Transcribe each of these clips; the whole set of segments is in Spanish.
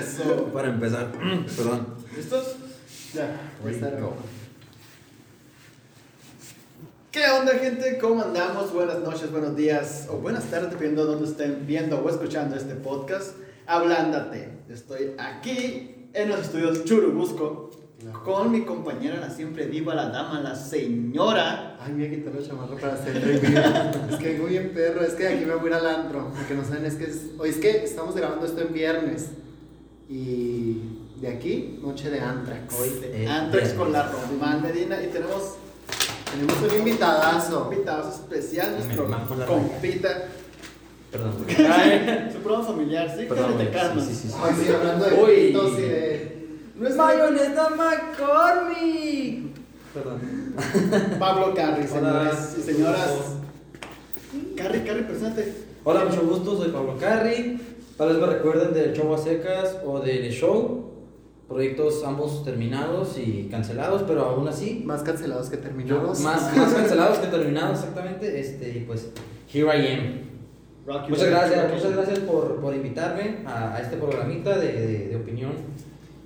Eso. Para empezar, perdón. ¿Listos? Ya, voy a estar. Go. ¿Qué onda, gente? ¿Cómo andamos? Buenas noches, buenos días o buenas tardes, dependiendo de dónde estén viendo o escuchando este podcast. Hablándate. Estoy aquí en los estudios Churubusco con mi compañera, la siempre viva, la dama, la señora. Ay, me voy a quitar la chamarra para hacer es que vengo bien perro, es que aquí me voy a ir al antro. Lo que no saben es que es, hoy es que estamos grabando esto en viernes. Y de aquí, noche de Antrax. Hoy es Antes viernes. con la Román Medina y tenemos tenemos un un invitadazo. invitado especial, nuestro compita. Perdón. Su programa familiar, sí, Perdón, Cálmate, güey. calma. Sí, sí, sí. Ay, sí, hablando de Uy. pitos y de. No es Mayonesa McCormick. Perdón. Pablo Carri, señoras Hola. y señoras. Carri, Carri, presente. Hola, mucho gusto, soy Pablo Carri. Tal vez me recuerden del show a secas o del show. Proyectos ambos terminados y cancelados, pero aún así. Más cancelados que terminados. Más, más cancelados que terminados, exactamente. Este, y pues, here I am. Rocky Muchas gracias, muchas gracias por, por invitarme a, a este programita de, de, de opinión.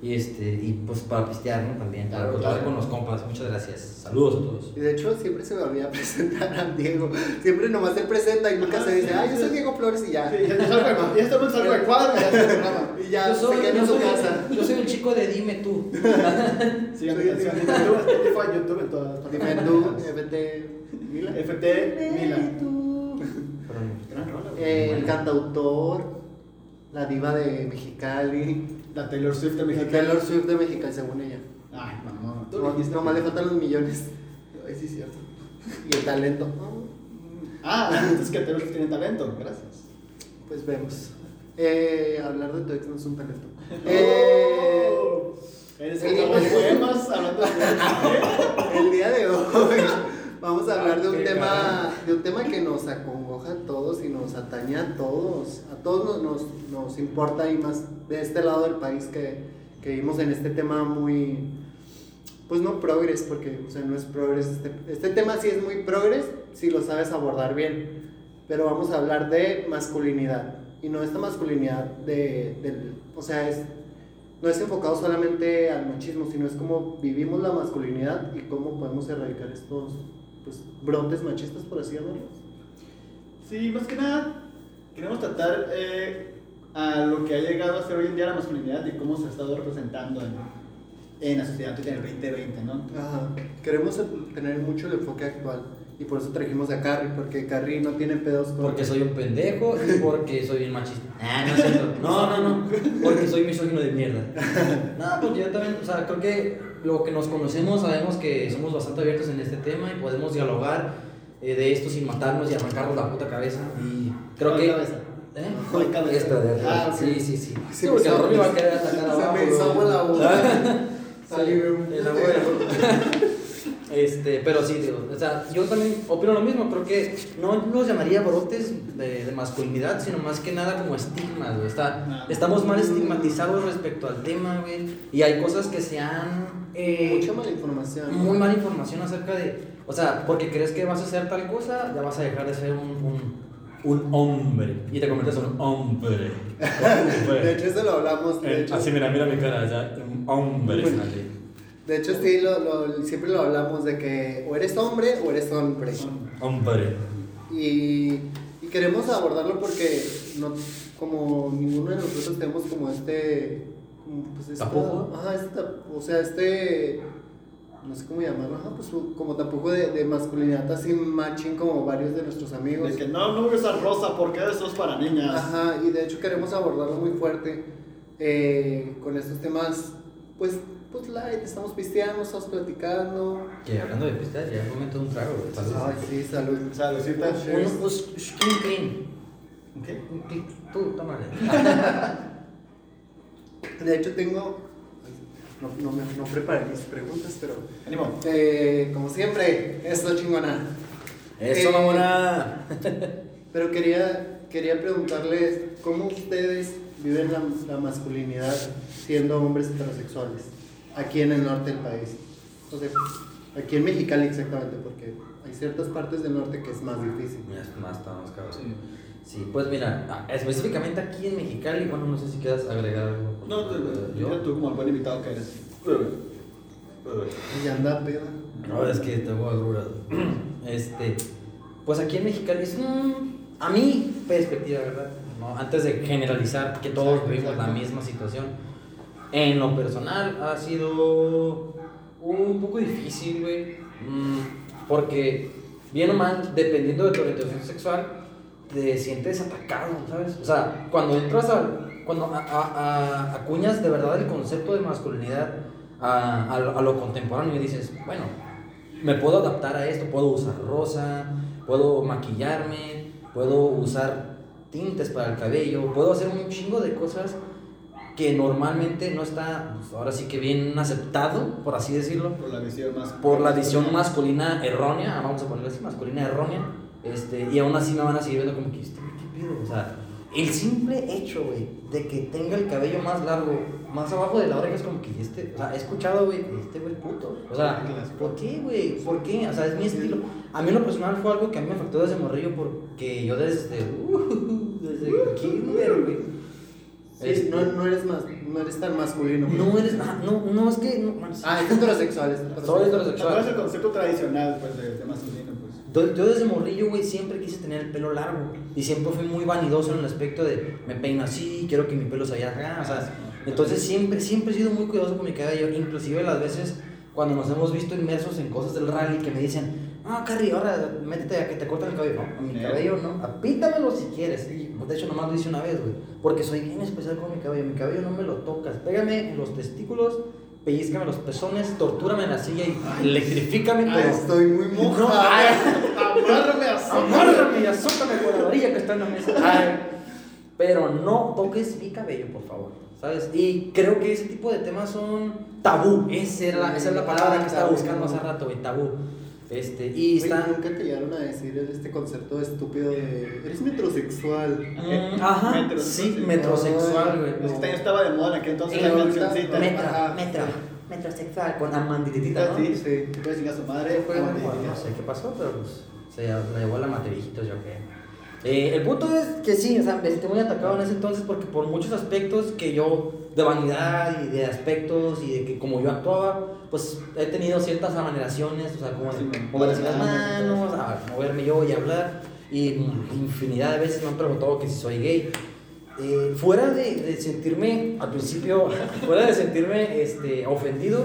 Y, este, y pues para pistear, ¿no? También, para Claro, contar claro. con los compas. Muchas gracias. Saludos a todos. Y de hecho siempre se me olvida presentar a Diego. Siempre nomás se presenta y nunca se dice, ay, yo soy Diego Flores y ya. Sí, ya salgo ya estamos salgo de cuadro y ya se programa. Y ya yo, soy, se queda yo, en su soy, casa. yo soy el chico de Dime tú. Sí, en sí. YouTube, Spotify, YouTube, en todas las Dime tú, FT Mila. FT Mila. Gran rola, el cantautor, la diva de Mexicali, La Taylor Swift de el México. Taylor Swift de Mexicali, según ella. Ay, mamá. Tú No, dijiste. nomás le faltan los millones Ay, sí, es cierto. y el talento. Ah, entonces que Taylor Swift tiene talento. Gracias. Pues vemos. Eh, hablar de tu ex no es un talento. Eh, Oh. Eres el- el de poemas hablando de. el día de hoy vamos a hablar de Ah, un tema, de un tema que nos acongoja a todos y nos atañe a todos. A todos nos, nos, nos importa y más de este lado del país que, que vivimos en este tema muy, pues no progres, porque o sea, no es progres. Este, este tema sí es muy progres si lo sabes abordar bien. Pero vamos a hablar de masculinidad. Y no esta masculinidad de, del, o sea, es, no es enfocado solamente al machismo, sino es cómo vivimos la masculinidad y cómo podemos erradicar estos pues, brotes machistas, por así llamarlos. Sí, más que nada, queremos tratar eh, a lo que ha llegado a ser hoy en día la masculinidad y cómo se ha estado representando en, en la sociedad en el 2020, ¿no? Ajá. Queremos tener mucho el enfoque actual y por eso trajimos a Carrie, porque Carrie no tiene pedos con... Porque soy un pendejo y porque soy bien machista. Ah, no es cierto. No, no, no. Porque soy misógino de mierda. No, porque yo también, o sea, creo que lo que nos conocemos sabemos que somos bastante abiertos en este tema y podemos dialogar eh, de esto sin matarnos y arrancarnos la puta cabeza. Y creo ¿Cuál que. cabeza? ¿Eh? ¿Cuál cabeza? Esta de Ah, atrás. ok. Sí, sí, sí. Se Sí, me porque el Romy va a querer atacar se abajo. me hizo agua la boca. Salí el abuelo. Este, pero sí, digo, o sea, yo también opino lo mismo, creo que no los llamaría brotes de, de masculinidad, sino más que nada como estigmas, güey. Está, estamos mal estigmatizados respecto al tema, güey, y hay cosas que se han... eh, Mucha mala información. muy mala información acerca de, o sea, porque crees que vas a hacer tal cosa, ya vas a dejar de ser un, un, un hombre, y te conviertes en un hombre. De hecho, eso lo hablamos. De hecho, Así, mira, mira mi cara, ya, un hombre. De hecho sí, lo, lo- siempre lo hablamos de que o eres hombre o eres hombre. Hombre. Y, y queremos abordarlo porque no, como ninguno de nosotros tenemos como este... como, Pues esta- ¿Tapujo? Ajá, este o sea, este... No sé cómo llamarlo, ajá, pues como tapujo de, de masculinidad así matching como varios de nuestros amigos. De que no, no voy a usar rosa porque eso es para niñas. Ajá, y de hecho queremos abordarlo muy fuerte eh, con estos temas, pues, pues light, estamos pisteando, estamos platicando. Que hablando de pistear, ya es momento de un trago. Ay, sí, salud. Saludcita. Un, skin clean. ¿Qué? Un clean. Tú, tómale. De hecho tengo, no, no, me- no preparé mis preguntas, pero Ánimo. eh, como siempre, esto chingona. Eso, Eh, mamona. Pero quería, quería preguntarles cómo ustedes viven la, la masculinidad siendo hombres heterosexuales aquí en el norte del país. O sea, aquí en Mexicali exactamente, porque hay ciertas partes del norte que es más difícil. Mira, es más, está más cabrón. Sí. Sí, pues mira, específicamente aquí en Mexicali, bueno, no sé si quieras agregar algo. No, yo. tú como el buen invitado que eres. Y anda peda. No, es que tengo agruras. Este, pues aquí en Mexicali es un, a mi perspectiva, ¿verdad? ¿No? Antes de generalizar que todos vivimos la misma situación, en lo personal ha sido un poco difícil, güey, mm, porque bien o mal, dependiendo de tu orientación sexual, te sientes atacado, ¿sabes? O sea, cuando entras a, cuando a- a- a- acuñas de verdad el concepto de masculinidad a, a lo contemporáneo y dices, bueno, me puedo adaptar a esto, puedo usar rosa, puedo maquillarme, puedo usar tintes para el cabello, puedo hacer un chingo de cosas que normalmente no está, pues, ahora sí que bien aceptado, por así decirlo, Por la visión más. por la visión masculina errónea, vamos a ponerlo así, masculina errónea, este, y aún así me van a seguir viendo como que, este, ¿qué pedo? O sea, el simple hecho, güey, de que tenga el cabello más largo, más abajo de la oreja, es como que este, o sea, he escuchado, güey, este güey puto. O sea, ¿por qué, güey? ¿Por qué? O sea, es mi estilo. A mí en lo personal fue algo que a mí me afectó desde morrillo porque yo desde, uh, desde kinder, güey. Sí, este, no, no, eres más, no eres tan masculino. no eres, ah, no, no, es que, no, Ah, es heterosexual. Es heterosexual. ¿Cuál heterosexual. es el concepto tradicional pues, de, de masculino? Yo, desde morrillo, güey, siempre quise tener el pelo largo. Y siempre fui muy vanidoso en el aspecto de me peino así, quiero que mi pelo se vaya acá. O sea, entonces siempre, siempre he sido muy cuidadoso con mi cabello. Inclusive las veces cuando nos hemos visto inmersos en cosas del rally que me dicen, no, Carrie, ahora métete a que te corten el cabello. No, mi cabello no. Apítamelo si quieres. Y, de hecho, nomás lo hice una vez, güey. Porque soy bien especial con mi cabello. Mi cabello no me lo tocas. Pégame en los testículos, pellizcame los pezones, tortúrame en la silla y electrifícame. Ah, pero- estoy muy No, mojado. ay, Amárrame a Amárrame y azótame con la varilla que está en la mesa. Ay, pero no toques mi cabello, por favor. ¿Sabes? Y creo que ese tipo de temas son tabú. Esa, era la, esa es la palabra que estaba buscando hace rato, güey. Tabú. Este, y Oye, está. Nunca te llegaron a decir este concepto estúpido de eres metrosexual. Mm, ajá. Metro- Sí, metrosexual, güey. Es que también estaba de moda en aquel entonces la cancioncita. Metro, Ajá. metro, metrosexual con amandititita, ¿no? Sí, sí. Puedes decir a su madre. Fue no sé qué pasó, pero pues se la llevó la mate viejitos, yo creo. Eh, el punto es que sí, o sea, me sentí muy atacado en ese entonces porque por muchos aspectos que yo, de vanidad y de aspectos y de que como yo actuaba, pues he tenido ciertas amaneraciones, o sea, como de Sí, mover así las manos, a moverme yo y hablar, y infinidad de veces me han preguntado que si soy gay. Eh, fuera de, de sentirme, al principio, fuera de sentirme este, ofendido,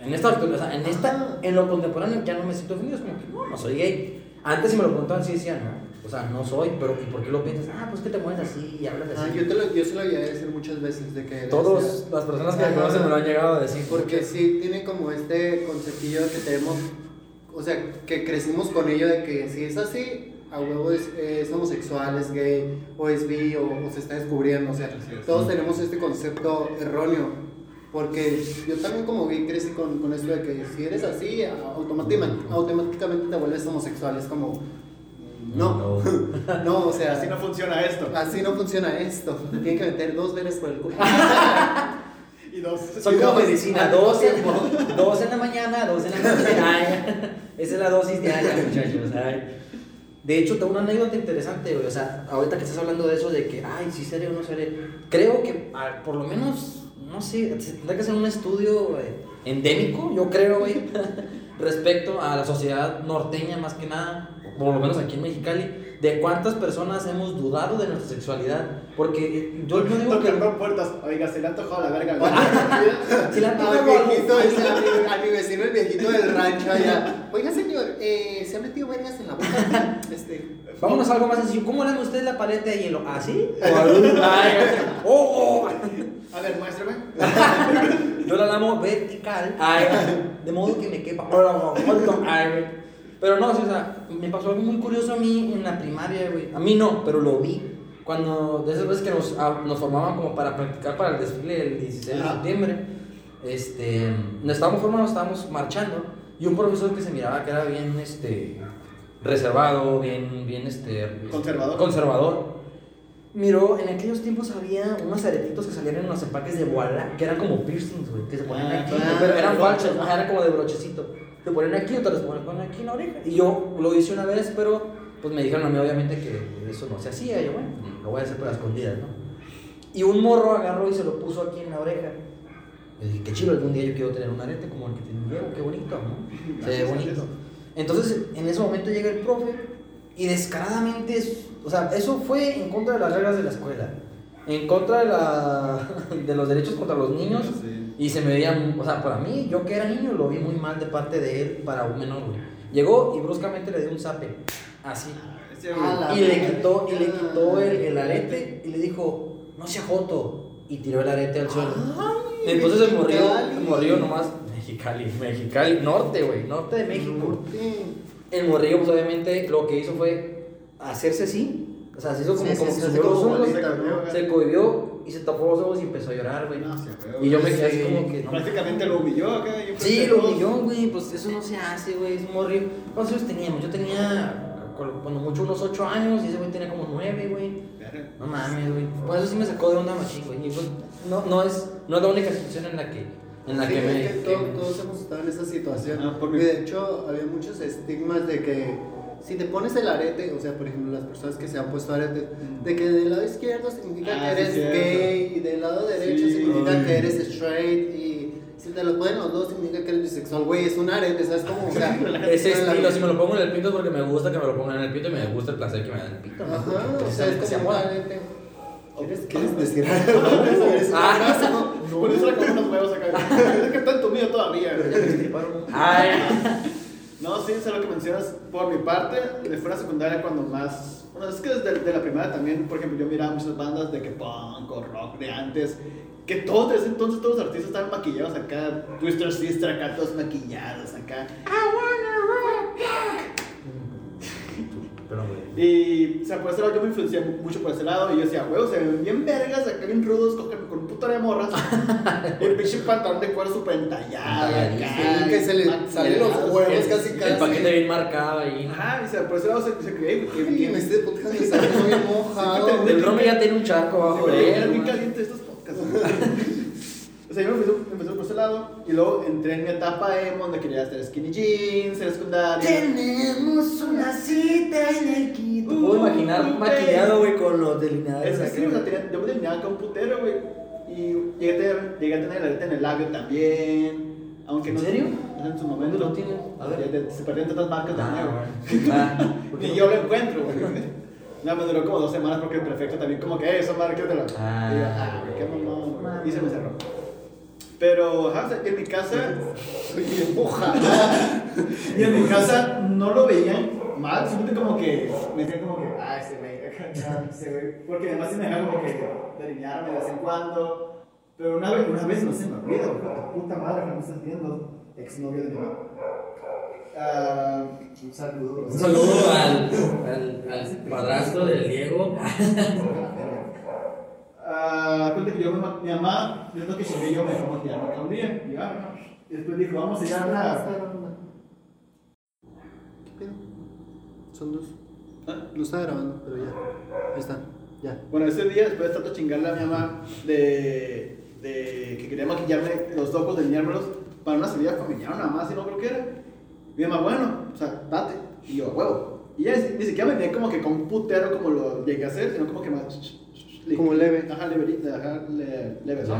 en esta, o sea, en esta, en lo contemporáneo ya no me siento ofendido, es como que no, no soy gay. Antes si me lo preguntaban sí decía, no, o sea, no soy, pero ¿y por qué lo piensas? Ah, pues que te mueves así y hablas Ah, así. yo, te lo, yo se lo llegué a decir muchas veces de que Todas las personas que me conocen me lo han llegado a decir. Porque sí tiene como este conceptillo que tenemos, o sea, que crecimos con ello de que si es así, a huevo es, es homosexual, es gay, o es bi, o, o se está descubriendo, o sea, todos tenemos este concepto erróneo. Porque yo también como gay crecí con, con esto de que si eres así, automáticamente, automáticamente te vuelves homosexual. Es como, no, no, o sea, Así no funciona esto. así no funciona esto. Tienen que meter dos veces por el culo. Y dos. Son Y como dos, medicina, dos en, dos en la mañana, dos en la noche. Ay, esa es la dosis diaria, muchachos. ay. De hecho, tengo una anécdota interesante, güey. O sea, ahorita que estás hablando de eso, de que, ay, si seré o no seré. Creo que, por lo menos, no sé, se tendrá que hacer un estudio eh, endémico, yo creo, güey, respecto a la sociedad norteña, más que nada, por lo menos aquí en Mexicali, de cuántas personas hemos dudado de nuestra sexualidad. Porque yo no digo que. Puertas. Oiga, se le ha antojado la verga. Al toco, lo viejito, hago. ese, a, mi, vecino, el viejito del rancho allá. Oiga, señor, eh, ¿se ha metido vergas en la boca? Este. Vámonos a algo más sencillo. ¿Cómo eran ustedes la paleta de hielo? ¿Así? Ay, ¡Oh! oh. A ver, muéstrame. Yo la lamo vertical. Ay, de modo que me quepa. Ay. Pero no, o sea, me pasó algo muy curioso a mí en la primaria, güey. A mí no, pero lo vi. Cuando, de esas veces que nos, ah, nos formaban como para practicar para el desfile del 16 de septiembre, este, nos estábamos formando, estábamos marchando, y un profesor que se miraba que era bien, este, reservado, bien, bien, este... Conservador. Conservador. Miró, en aquellos tiempos había unos aretitos que salían en unos empaques de Voilà, que eran como piercings, güey, que se ponían Ah, aquí, claro. pero eran falsos, eran como de brochecito. Te ponen aquí, otras te ponen aquí en la oreja. Y yo lo hice una vez, pero pues me dijeron a mí obviamente que eso no se hacía. Yo, bueno, lo voy a hacer por las escondidas, ¿no? Y un morro agarró y se lo puso aquí en la oreja. Yo dije, qué chido, algún día yo quiero tener un arete como el que tiene Diego, qué bonito, ¿no? Se ve bonito. Entonces, en ese momento llega el profe y descaradamente, es- o sea, eso fue en contra de las reglas de la escuela, en contra de, la, de los derechos contra los niños. Sí. Y se me veía, o sea, para mí, yo que era niño, lo vi muy mal de parte de él para un menor, güey. Llegó y bruscamente le dio un zape, así. La Y le quitó, y le quitó el, el arete y le dijo, no sea joto. Y tiró el arete al suelo. Ay, Entonces se murió, Mexicali. se murió nomás. Mexicali, Mexicali, norte, güey, norte de México. Norte. El morrillo, pues obviamente, lo que hizo fue hacerse así. O sea, se hizo como, Sí, como se cohibió y se tapó los ojos y empezó a llorar, güey. No, sí, güey. Y yo me quedé así Sí. como que no. Prácticamente lo humilló acá. yo Sí, lo humilló, güey, pues eso no se hace, güey, es un morrillo. ¿Cuántos años teníamos? Yo tenía, cu- cuando mucho, unos 8 años y ese güey tenía como 9, güey. No mames, güey. Pues eso sí me sacó de onda machín, güey. Y pues, no, no, es, no es la única situación en la que, en la Sí, que me... es que que to- me- todos hemos estado en esa situación. Ah, por y mi- de hecho, había muchos estigmas de que si te pones el arete, o sea, por ejemplo, las personas que se han puesto arete, de que del lado izquierdo significa Ah, que eres gay y del lado derecho Sí. significa Ay. que eres straight y si te lo ponen los dos significa que eres bisexual, güey, es un arete, ¿sabes cómo? O sea, Ese no estilo, si me lo pongo en el pito es porque me gusta que me lo pongan en el pito y me gusta el placer que me dan el pito. ¿no? Ajá, o sea, es se como un arete. ¿Quieres, ¿Quieres decir algo? ¿Eres un Ah. abrazo? Por eso era como unos huevos acá. es que está en tu mío todavía. Pero ya me destriparon. Ay, No, sí, sé lo que mencionas. Por mi parte, de fuera secundaria, cuando más. Bueno, es que desde de la primaria también, por ejemplo, yo miraba muchas bandas de que punk o rock de antes. Que todos, desde entonces, todos los artistas estaban maquillados acá. Twister Sister acá, todos maquillados acá. Pero, güey. Y, o sea, por ese lado yo me influencié mucho por ese lado. Y yo decía, huevos, se ven bien vergas, acá bien rudos, con, con un puto de morras. el pinche pantalón de cuero súper entallado. Que se le salen los huevos casi casi. El paquete bien marcado ahí. Ajá, y o sea, por ese lado se, se creía que Ay, bien. estoy podcast me quedando bien mojado. El Romy ya tiene un charco abajo de Era bien caliente estos podcasts. Sea, yo me empecé, me empecé por ese lado y luego entré en mi etapa emo donde quería hacer skinny jeans en la secundaria. Tenemos una cita en el quinto. Uh, Puedo imaginar uh, maquillado, güey, con los delineadores. Es que sí, o sea, tenía- yo me delineaba con un putero, güey. Y llegué a, tener, llegué a tener la areta en el labio también. Aunque ¿En no, serio? En su momento. ¿Dónde lo tienes? A ver. Ya te- se perdieron tantas marcas de nuevo. Ah, ah, ¿por qué Ni no? yo lo encuentro, güey. No, me duró como dos semanas porque el prefecto también como que, "Eh, esa madre, quédatela. Ah. y yo, ah, qué mamón, güey. Y se me cerró. Pero, ajá, en mi casa, mojado. y en mi casa no lo veían mal, simplemente como que me decían como que, ah, ese güey, acá, ese güey. Porque además sí me dejaban como que delinearme de vez en cuando. Pero una vez, una vez no se me olvida, güey, tu puta madre, que no me estás viendo, exnovio de mi mamá. Ah, un saludo. Un saludo al, al, al padrastro del Diego. Ah, cuenta que yo, mi ma- mi mamá, viendo que llegué yo, me dejó maquillarme acá un día. Y, ah, y después dijo, vamos a ir a una. ¿Qué pedo? Son dos. Ah, Lo estaba grabando, pero ya. Ahí está. Ya. Bueno, ese día, después de tanto chingarle a mi mamá de, de que quería maquillarme los ojos, delineármelos para una salida familiar, nada más, y no creo que era. Mi mamá, bueno, o sea, date. Y yo, huevo. Y ella ni, siquiera venía como que con un putero como lo llegué a hacer, sino como que más. Como leve. Ajá, leve, ajá, le- leve, ¿no?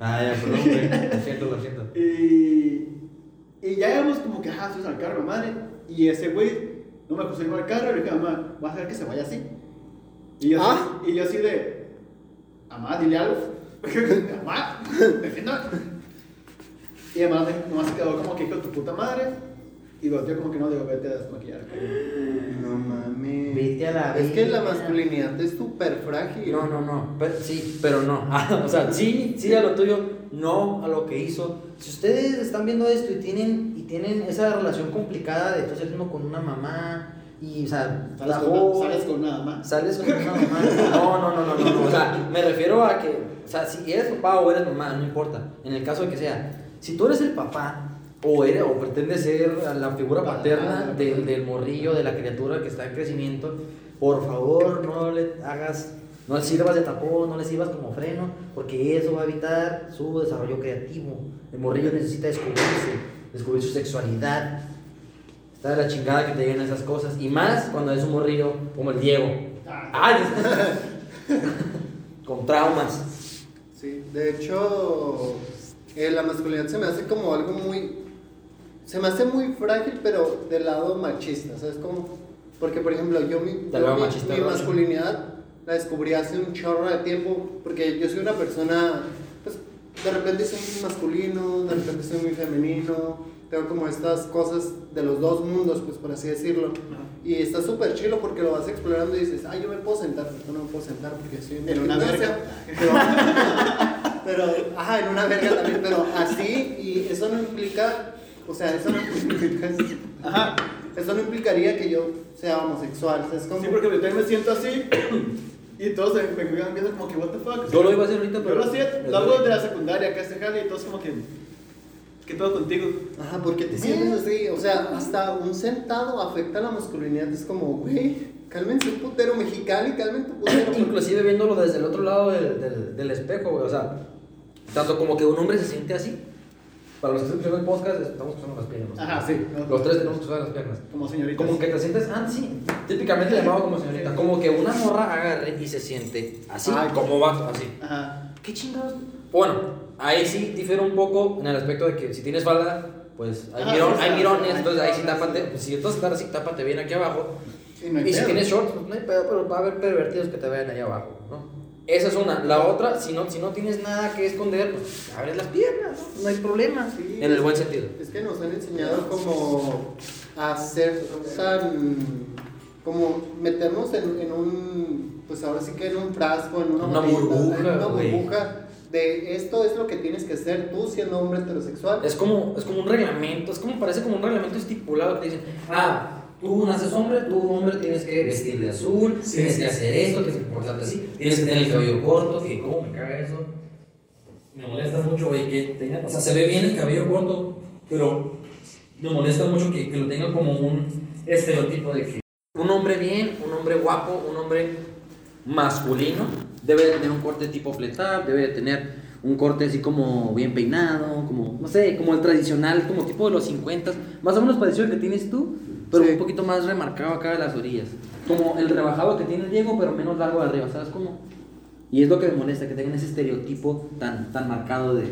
Ah, ya, perdón, güey. Lo siento, lo siento. Y, y ya íbamos como que, ajá, subimos al carro, madre. Y ese güey no me ir al carro. Y le dije, mamá, vas a hacer que se vaya así. Y yo, Ah. así, y yo así de, mamá, dile algo. mamá, defiéndame. Y además nomás se quedó como que hijo de tu puta madre. Y volteó como que no, digo, vete a desmaquillar. No mames. Vete a la Es que la masculinidad es súper frágil. No, no, no. Pero, sí, pero no. Ah, o sea, sí, sí a lo tuyo, no a lo que hizo. Si ustedes están viendo esto y tienen, y tienen esa relación complicada de estar saliendo con una mamá y, o sea, Sales la con, joven- una, sales con nada más. Sales con una mamá. No, no, no, no, no, no. O sea, me refiero a que, o sea, si eres papá o eres mamá, no importa. En el caso de que sea, si tú eres el papá o eres o pretendes ser la figura paterna del, del morrillo, de la criatura que está en crecimiento, por favor, no le hagas, no le sirvas de tapón, no le sirvas como freno, porque eso va a evitar su desarrollo creativo. El morrillo necesita descubrirse, descubrir su sexualidad. Está de la chingada que te digan esas cosas. Y más cuando es un morrillo como el Diego. ¡Ay! Con traumas. Sí, de hecho, eh, la masculinidad se me hace como algo muy. Se me hace muy frágil, pero del lado machista, ¿sabes cómo? Porque, por ejemplo, yo mi, yo mi- machista, mi ¿no? masculinidad la descubrí hace un chorro de tiempo, porque yo soy una persona, pues, de repente soy muy masculino, de repente soy muy femenino, tengo como estas cosas de los dos mundos, pues, por así decirlo. Y está súper chilo porque lo vas explorando y dices, ay, yo me puedo sentar, pero no me puedo sentar porque estoy en una gimnasia". verga. Pero, pero, ajá, en una verga también, pero así, y eso no implica, o sea, eso no implica, Ajá. eso no implicaría que yo sea homosexual, o sea, es como... Sí, porque yo también me siento así y todos me, me quedan viendo como que, what the fuck. Yo lo iba a hacer ahorita, Yo pero. lo hacía, lo hago de la secundaria, acá este jale y todos como que, ¿qué todo contigo? Ajá, porque te sientes así, o sea, hasta un sentado afecta la masculinidad, es como, güey, cálmense un putero mexicano y cálmense un putero. porque- Inclusive viéndolo desde el otro lado del, del, del espejo, güey. O sea, tanto como que un hombre se siente así. Para los que están escuchando el podcast, estamos cruzando las piernas. Ajá, sí. Los tres tenemos que cruzar las piernas. Como señorita. Como que te sientes, ah, sí, típicamente llamado como señorita. Como que una morra agarre y se siente así, Ay. como vato, así. Ajá. ¿Qué chingados? Bueno, ahí sí difiere un poco en el aspecto de que si tienes falda, pues hay, Ajá, mirón- sí, hay sí, mirones, sí, entonces ahí sí tápate. Pues si entonces estás así, tápate bien aquí abajo. Y, no Y si tienes shorts, pues no hay pedo, pero va a haber pervertidos que te vean ahí abajo, ¿no? Esa es una. La otra, si no, si no tienes nada que esconder, pues abres las piernas, ¿no? No hay problema. Sí, en el buen sentido. Es que nos han enseñado como a ser tan. como meternos en, en un. pues ahora sí que en un frasco, en una, Una bolita, burbuja, en una burbuja de esto es lo que tienes que ser tú siendo hombre heterosexual. Es como, es como un reglamento, es como parece como un reglamento estipulado que te dicen, ah, tú naces hombre, tú hombre tienes que vestir de azul, tienes que hacer esto, que es importante así, tienes que tener el cabello corto, que cómo me caga eso. Me molesta mucho, güey, que tenga, o sea, se ve bien el cabello corto, pero me molesta mucho que, que lo tenga como un estereotipo de que un hombre bien, un hombre guapo, un hombre masculino, debe de tener un corte tipo fletar, debe de tener un corte así como bien peinado, como, no sé, como el tradicional, como tipo de los 50, más o menos parecido al que tienes tú, pero Sí. un poquito más remarcado acá de las orillas. Como el rebajado que tiene Diego, pero menos largo de arriba, ¿sabes cómo? Y es lo que me molesta, que tengan ese estereotipo tan, tan marcado de,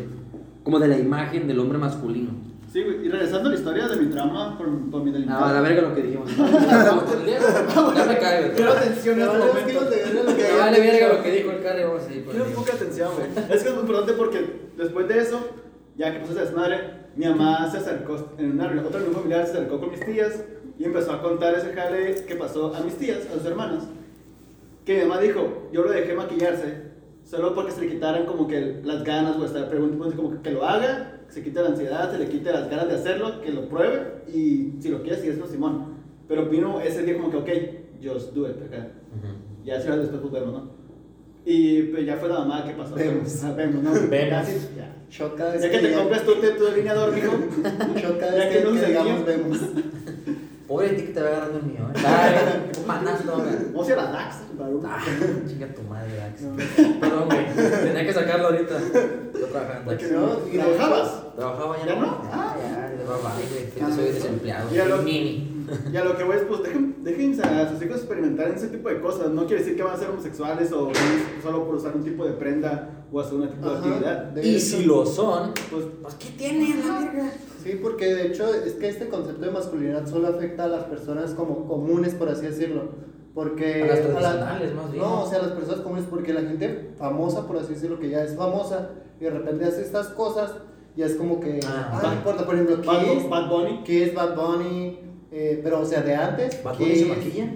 como de la imagen del hombre masculino. Sí, güey. Y regresando a la historia de mi trauma por, por mi delimitado. Ah, a la verga lo que dijimos. El Diego. Ya me cae, güey. Quiero atención en No, este no, es que momento. Me vale verga lo que dijo el carro vamos a ir por Quiero el poca atención, güey. Es que es muy importante porque después de eso, ya que pasó esa desmadre, mi mamá se acercó, en una reunión- otra reunión familiar se acercó con mis tías y empezó a contar ese jale que pasó a mis tías, a sus hermanas. Que mi mamá dijo, yo lo dejé maquillarse solo porque se le quitaran como que las ganas o estar preguntando como que, que lo haga, que se quite la ansiedad, se le quite las ganas de hacerlo, que lo pruebe y si lo quiere, si es no, Simón. Pero vino ese día como que, ok, just do it acá. Ya si después pues vemos, ¿no? Y pues ya fue la mamá que pasó. Vemos. Vemos, ¿no? Vemos. Ya, ya. Que te ya- compras tu, tu delineador, mijo. Shot cada Ya vez que que, no que se digamos vemos. Pobre de ti que te va agarrando el mío, ¿eh? Ay, manazo, a la Dax. Ah, chinga tu madre, Dax. Perdón, güey. Tenía que sacarlo ahorita. Trabajando. Porque no, no, y ¿y trabajabas? Trabajaba ya, ¿Ya no. Ah. Ya. Ah, Soy no. desempleado. Mini. Y a lo que voy es, pues dejen, dejen a sus hijos experimentar en ese tipo de cosas. No quiere decir que van a ser homosexuales o solo por usar un tipo de prenda o hacer un tipo de Ajá. actividad. De Y hecho- si lo son, Pues, pues ¿qué tiene la verga? Sí, porque de hecho es que este concepto de masculinidad solo afecta a las personas como comunes, por así decirlo. Porque A las la- tradicionales, más bien. No, o sea, las personas comunes, porque la gente famosa, por así decirlo, que ya es famosa, y de repente hace estas cosas, ya es como que, Ah, ah, Bad- no importa, por ejemplo, Bad, ¿qué es, Bad Bunny. qué es Bad Bunny? Eh, pero, o sea, de antes, ¿Bad ¿qué Bunny se maquilla?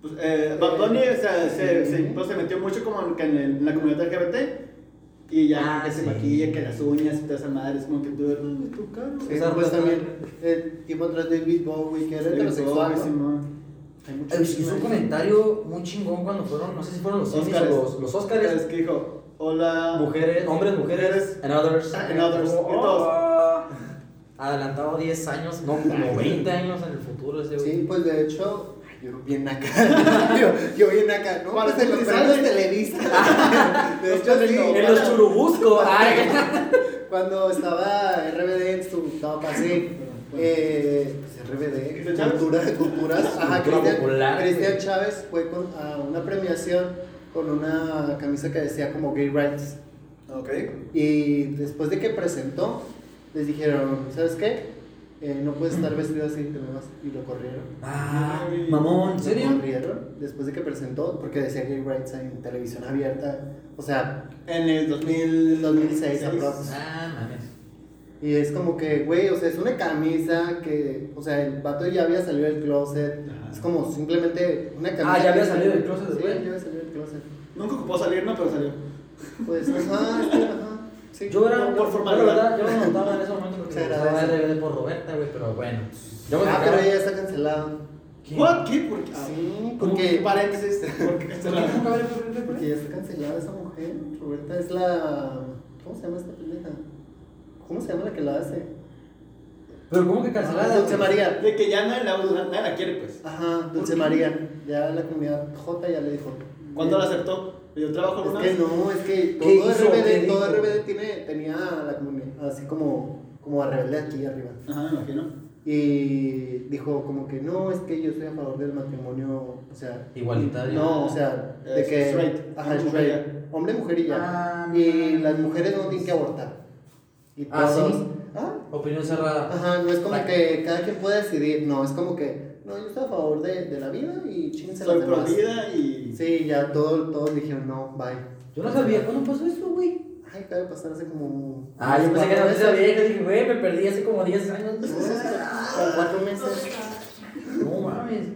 Pues, eh, Bad Bunny o sea, se, se, pues, se metió mucho como en, en el- en la comunidad LGBT y ya Ah, que se sí. maquilla, que las uñas y toda esa madre, es como que tú, "Ay, tu cara. Sí, Esa pues rueda- también el tipo tras David Bowie, que era heterosexual, Eh, Hizo un comentario muy chingón cuando fueron, no sé si fueron los Emmys o Óscares. los, los Oscars. Es que dijo, hola. Mujeres, hombres, mujeres, and others. And others, todos. "Oh". Adelantado 10 años, no, como 20 años en el futuro ese güey. Sí, pues de hecho, yo bien acá. yo, yo bien acá, ¿no? Para Pues en los. Televisa. de Los hecho, sí. En los churubuscos. Ay. cuando estaba RBD en su así. Eh, pues, RBD, cultura, culturas. Ajá, Cristian. Chávez fue con, a una premiación con una camisa que decía como gay rights. Ok. Y después de que presentó, les dijeron, ¿sabes qué? Eh, no puedes estar vestido así, te me vas. Y lo corrieron. Ah, mamón, ¿en Lo serio? corrieron después de que presentó, porque decía gay rights en televisión abierta. O sea, En el en 2000... 2006 aprox. Ah, mames. Y es como que, güey, o sea, es una camisa que, o sea, el vato ya había salido del closet. Ajá. Es como simplemente una camisa. Ah, ya había salido del closet, Sí, güey. ya había salido del closet. Nunca ocupó salir, ¿no? Pero salió. Pues, ajá, sí, ajá. Sí, Yo era, Por formalidad. verdad, yo lo notaba en ese momento porque Se me gustaba. RBD por Roberta, güey, pero bueno. Yo me Ah, pero ella está cancelada. ¿Qué? ¿What? ¿Qué? ¿Por qué? Ah, Sí, ¿Cómo? porque, Paréntesis. Porque ya está cancelada esa mujer. Roberta es la. ¿Cómo se llama esta pendeja? ¿Cómo se llama la que la hace? Pero ¿cómo que cancelada? Ah, Dulce? María. De que ya nadie la, nadie la quiere, pues. Ajá, Dulce? María. Ya la comunidad J ya le dijo. ¿Cuándo la aceptó? Yo trabajo Es una que vez. no, es que ¿Qué todo RBD, todo? RBD tiene, tenía la comunidad así como, como a rebelde aquí arriba. Ajá, me imagino. Y dijo como que no, es que yo estoy a favor del matrimonio, o sea, Igualitario. no, o sea, de Es que straight, ajá, hombre, straight, mujer hombre, mujer y ya. Ah, y las mujeres no tienen que abortar. Y Ah, ¿sí? ah, Opinión cerrada. Ajá, no es como que cada quien pueda decidir, no, es como que, no, yo estoy a favor de, de la vida y chingense las pro demás. vida y. Sí, ya todo, todos dijeron, no, bye. Yo no sabía cuándo pasó eso, güey. Ay, acaba de pasar hace como. Ah, yo pensé que noticia meses. vieja. Dije, güey, me perdí hace como 10 años. Como cuatro meses. No mames.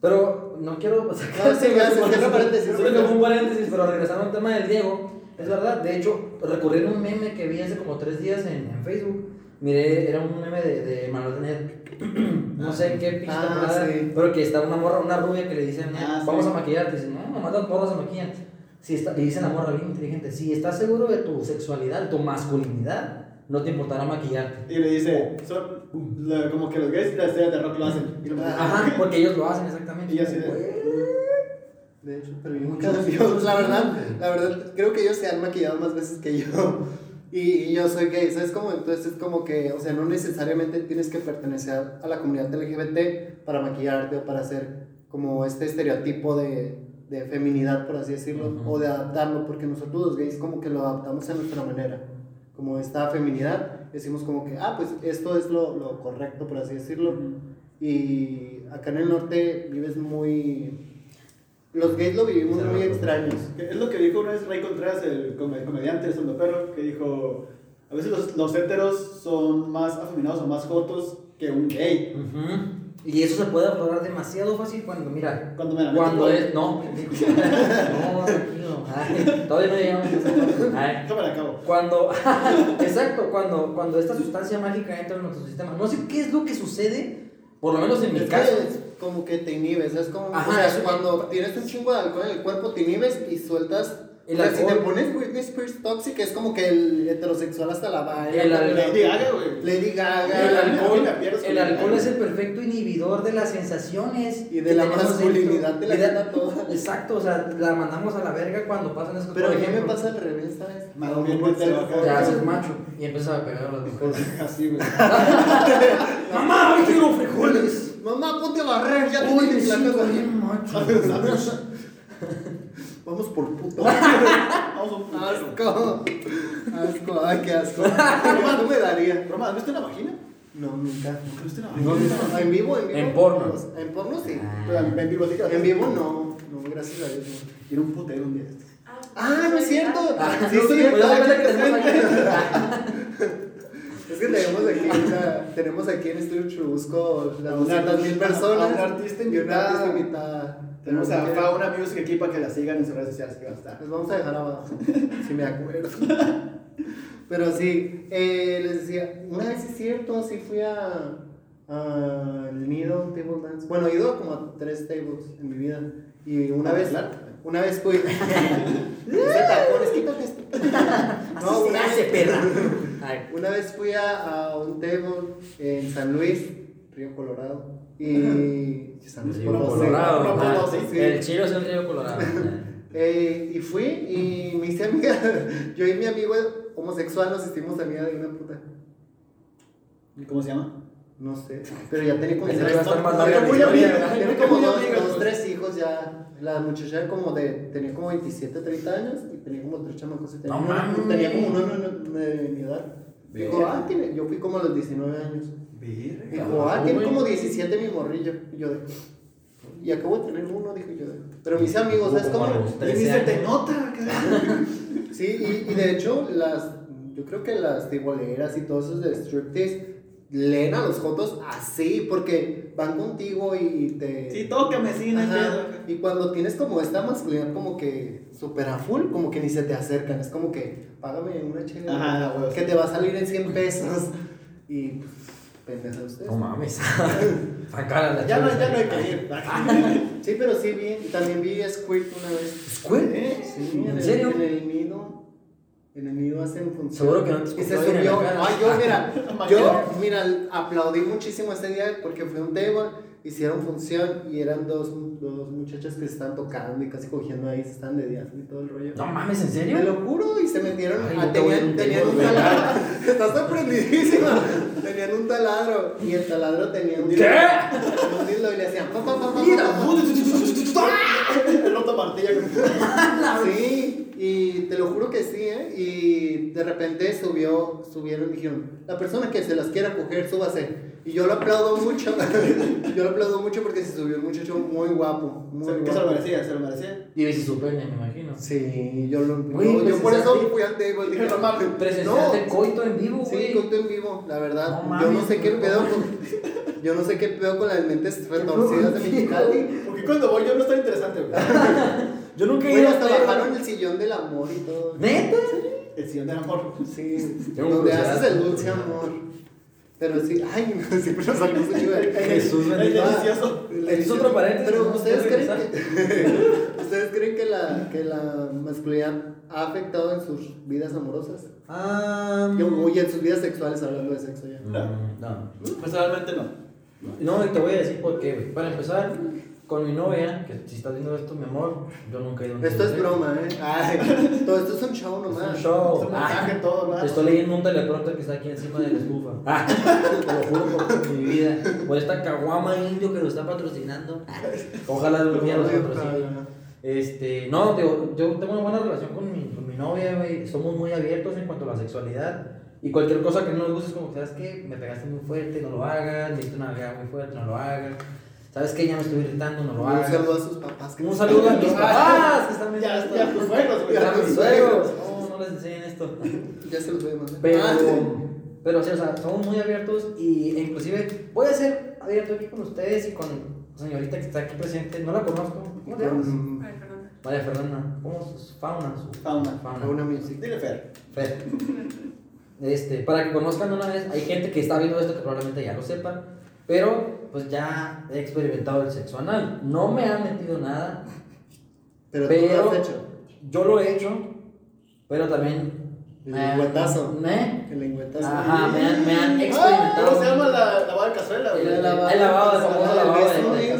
Pero no quiero sacar. No, sí, ya, se cierra paréntesis. Solo que fue un paréntesis, pero regresando al tema del Diego. Es verdad, de hecho, recurrí a un meme que vi hace como 3 días en, en Facebook. Miré, era un meme de, de Manuel Net. No sé en qué pinche Ah, sí. pero que está una morra, una rubia que le dicen, Ah, sí. vamos a maquillarte. Dicen, no, nomás las morras se maquillan. Si está, le dicen la morra bien inteligente, si estás seguro de tu sexualidad, tu masculinidad, no te importará maquillarte. Y le dice, son, la- como que los gays y las estrellas de rock lo hacen. Y lo- Ajá, porque ellos lo hacen exactamente. Y así de-. De hecho, pero yo nunca. yo, la verdad, la verdad, creo que ellos se han maquillado más veces que yo. Y, y yo soy gay, ¿sabes cómo? Entonces es como que, o sea, no necesariamente tienes que pertenecer a la comunidad LGBT para maquillarte o para hacer como este estereotipo de, de feminidad, por así decirlo, o de adaptarlo, porque nosotros los gays como que lo adaptamos a nuestra manera. Como esta feminidad, decimos como que, ah, pues esto es lo, lo correcto, por así decirlo. Y acá en el norte vives muy... Los gays lo vivimos muy extraños. Es lo que dijo una vez Ray Contreras, el come- comediante, el perro, que dijo, a veces los, los héteros son más afeminados o más jotos que un gay. Ujú. Y eso se puede aflorar demasiado fácil cuando, mira, Cuando me la meto cuando es. No, no, tranquilo. Ay, todavía no llegamos a esa parte. Ay, acabo. Cuando, exacto, cuando, cuando esta sustancia mágica entra en nuestro sistema, no sé qué es lo que sucede, por lo menos en mi Es caso. es como que te inhibes, es como, Ajá, o sea, eso- cuando tienes un chingo de alcohol en el cuerpo te inhibes y sueltas, El o sea, si te pones Britney Spears Toxic es como que el heterosexual hasta la baila. El alcohol. Lady Gaga, güey. Lady Gaga. El alcohol, pierdes con el alcohol es el perfecto inhibidor de las sensaciones Y de la masculinidad de la vida toda. Exacto, o sea, la mandamos a la verga cuando pasan esas Pero por a mí me pasa al revés, ¿sabes? Más bien por te haces macho y empiezas a pegar a las mujeres. Así, güey. ¡Mamá, hoy quiero frijoles! Mamá, ponte a barrer, ya te ahí. bien macho. Vamos por puto. Vamos un putero. Asco. Asco, ay, qué asco. No, no me daría. Roma, ¿has visto una vagina? No, nunca. ¿Nunca viste una No, vagina? no, en vivo, en vivo. En porno. En porno sí. Pero en vivo sí En vivo no. No, gracias a Dios. no. Quiero un putero un día. Ah, no es cierto. Ah, Sí, sí, pues. Es que tenemos aquí, una- tenemos aquí en Estudio Churubusco las A una- 200 mil personas. a una artista y una invitada. artista invitada. Tenemos a Fauna Music aquí para que la sigan en sus redes sociales que van a estar. Les vamos a dejar abajo, si me acuerdo. Pero sí, eh, les decía, una vez es cierto, sí fui a al nido table dance. Bueno, he ido como a tres tables en mi vida. Y una ¿A vez, una vez fui. Ese tacones, quítate esto. Así No, una vez, perra. Una vez fui a, a un table en San Luis, Río Colorado. Y. San Luis. Colorado. Sí. El chilo es el río Colorado. Eh, y fui y me hice amiga. Yo y mi amigo homosexual nos hicimos amiga de una puta. ¿Y cómo se llama? No sé, pero ya tenía como tres, pues. tres hijos ya. La muchacha como de, tenía como 27, 30 años y tenía como tres chamacos y tenía, No tenía como uno de mi edad. Dijo, Verga. ah, tiene, yo fui como a los 19 años. Verga. Dijo, ah, ¿cómo, tiene como 17 mi morrillo. Y yo de, y acabo de tener uno, dijo yo de. Pero mis amigos, ¿sabes Como cómo? Y 13 ni se te nota, cabrón. Sí, y, y de hecho, las, yo creo que las tiboleras y todos esos de striptease leen a los jotos así, porque van contigo y te... Sí, tócame, sí, no. Y cuando tienes como esta masculinidad como que súper a full, como que ni se te acercan, es como que, págame una chela, Ajá, que te va a salir en 100 pesos. Y, pues, pendeja ustedes. No mames. Sacar la Ya no, ya no hay que ir. Sí, pero sí vi, también vi Squirt una vez. ¿Squirt? Sí, ¿En el- serio? En el nido. En el nido hacen función. Seguro que no te Y se subió. Ay, yo, mira, yo, mira, aplaudí muchísimo ese día porque fue un table, hicieron función y eran dos, dos muchachas que se estaban tocando y casi cogiendo ahí, se estaban dediando y todo el rollo. No mames, ¿en serio? Te lo juro, y se metieron. Ay, a tenían, un tenían taladro. Estás sorprendidísima. Tenían un taladro. Y el taladro tenía un ¿Qué? Un dildo y le hacían. pa, pa, pa, pa, Mira, martilla. Sí, y te lo juro que sí, ¿eh? Y de repente subió, subieron y dijeron, la persona que se las quiera coger, súbase. Y yo lo aplaudo mucho, yo lo aplaudo mucho porque se subió un muchacho muy guapo, muy ¿Qué se lo guapo. merecía? ¿Se lo merecía? Y viste su pene, me imagino. Sí, yo lo Güey, yo, yo por eso fui al table, dije, no mames, Presenciaste no, coito en vivo, Sí, güey. conto en vivo, la verdad. No yo no sé qué pedo con, yo no sé qué pedo con las mentes retorcidas de Mexicali. Porque cuando voy yo no está interesante, güey. Yo nunca he ido hasta bajaron el sillón del amor y todo. ¿Neta? El sillón del amor. Sí, donde haces el dulce amor. Pero sí, ay, siempre nos salimos de. Jesús delicioso. Es otro paréntesis, Pero ustedes creen que, ¿ustedes creen que la, que la masculinidad ha afectado en sus vidas amorosas? Ah, Yo- Y en sus vidas sexuales, hablando de sexo ya. No, no. Personalmente no. No, y te voy a decir por qué, güey. Para empezar, con mi novia, que si estás viendo esto, mi amor, yo nunca he ido a un Esto es broma, ¿eh? Ay, todo esto es un show Es nomás. un show. Es un Ah, todo, ¿no? Te estoy leyendo un teleprompter que está aquí encima de la estufa. Ah, te lo juro por mi vida. Por esta caguama indio que lo está patrocinando. Ojalá algún día nos patrocine. Este, no, digo, yo tengo una buena relación con mi, con mi novia, güey. Somos muy abiertos en cuanto a la sexualidad. Y cualquier cosa que no nos guste es como, ¿sabes qué? Me pegaste muy fuerte, no lo hagas. Me diste una nalgada muy fuerte, no lo hagas. ¿Sabes qué? Ya me estoy irritando, no lo Un hagas. saludo a sus papás. que Un saludo a mis papás que están viendo Ya, ya tus suegros, güey. Ya mis tus suegros. No, no les enseñen esto. Ya se los voy a mandar. Pero, Ah, pero sí, o sea, somos muy abiertos y e inclusive voy a ser abierto aquí con ustedes y con la señorita que está aquí presente. No la conozco. ¿Cómo te llamas? María Fernanda. ¿Cómo es? Fauna. Su... Fauna. Fauna. Una music. Dile Fer. Fer. Este, para que conozcan una vez, hay gente que está viendo esto que probablemente ya lo sepan, pero pues ya he experimentado el sexo anal. No me han metido nada, Pero tú lo has hecho. yo lo he hecho, pero también... El lengüetazo. ¿Eh? El lengüetazo. Ajá, me han, me han Ah, experimentado. ¿Cómo se llama la lavada de cazuela? El el lavado, famoso lavado de- cazuela.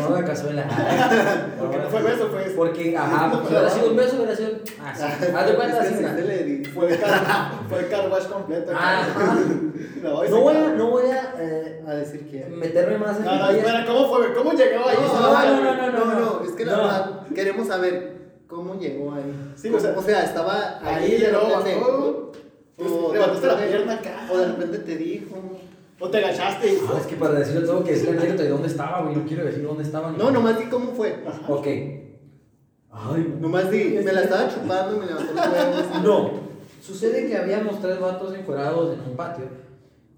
No, no. Cazuela. Porque no fue beso, fue. Porque, ajá, si hubiera sido un beso, hubiera sido. Ah, sí. Haz de cuenta, así, que. Fue el car, fue el car wash completo. Ajá. No voy a, no voy a eh, A decir quién. meterme más en No, no, espera, ¿cómo fue? ¿Cómo llegó ahí? No, no, no, no, no, no, es que la no. verdad queremos saber cómo llegó ahí. Sí, o sea, o sea, estaba Ahí ahí de repente. o de Levantaste la pierna acá. O de repente te dijo. O te agachaste y. Ah, es que para decirlo tengo que decir la anécdota de dónde estaba, güey. No quiero decir dónde estaba. No, nomás di cómo fue. Ok. Ay, Nomás di, me la estaba chupando, me levantó los huevos. No. Sucede que habíamos tres vatos encuerados en un patio.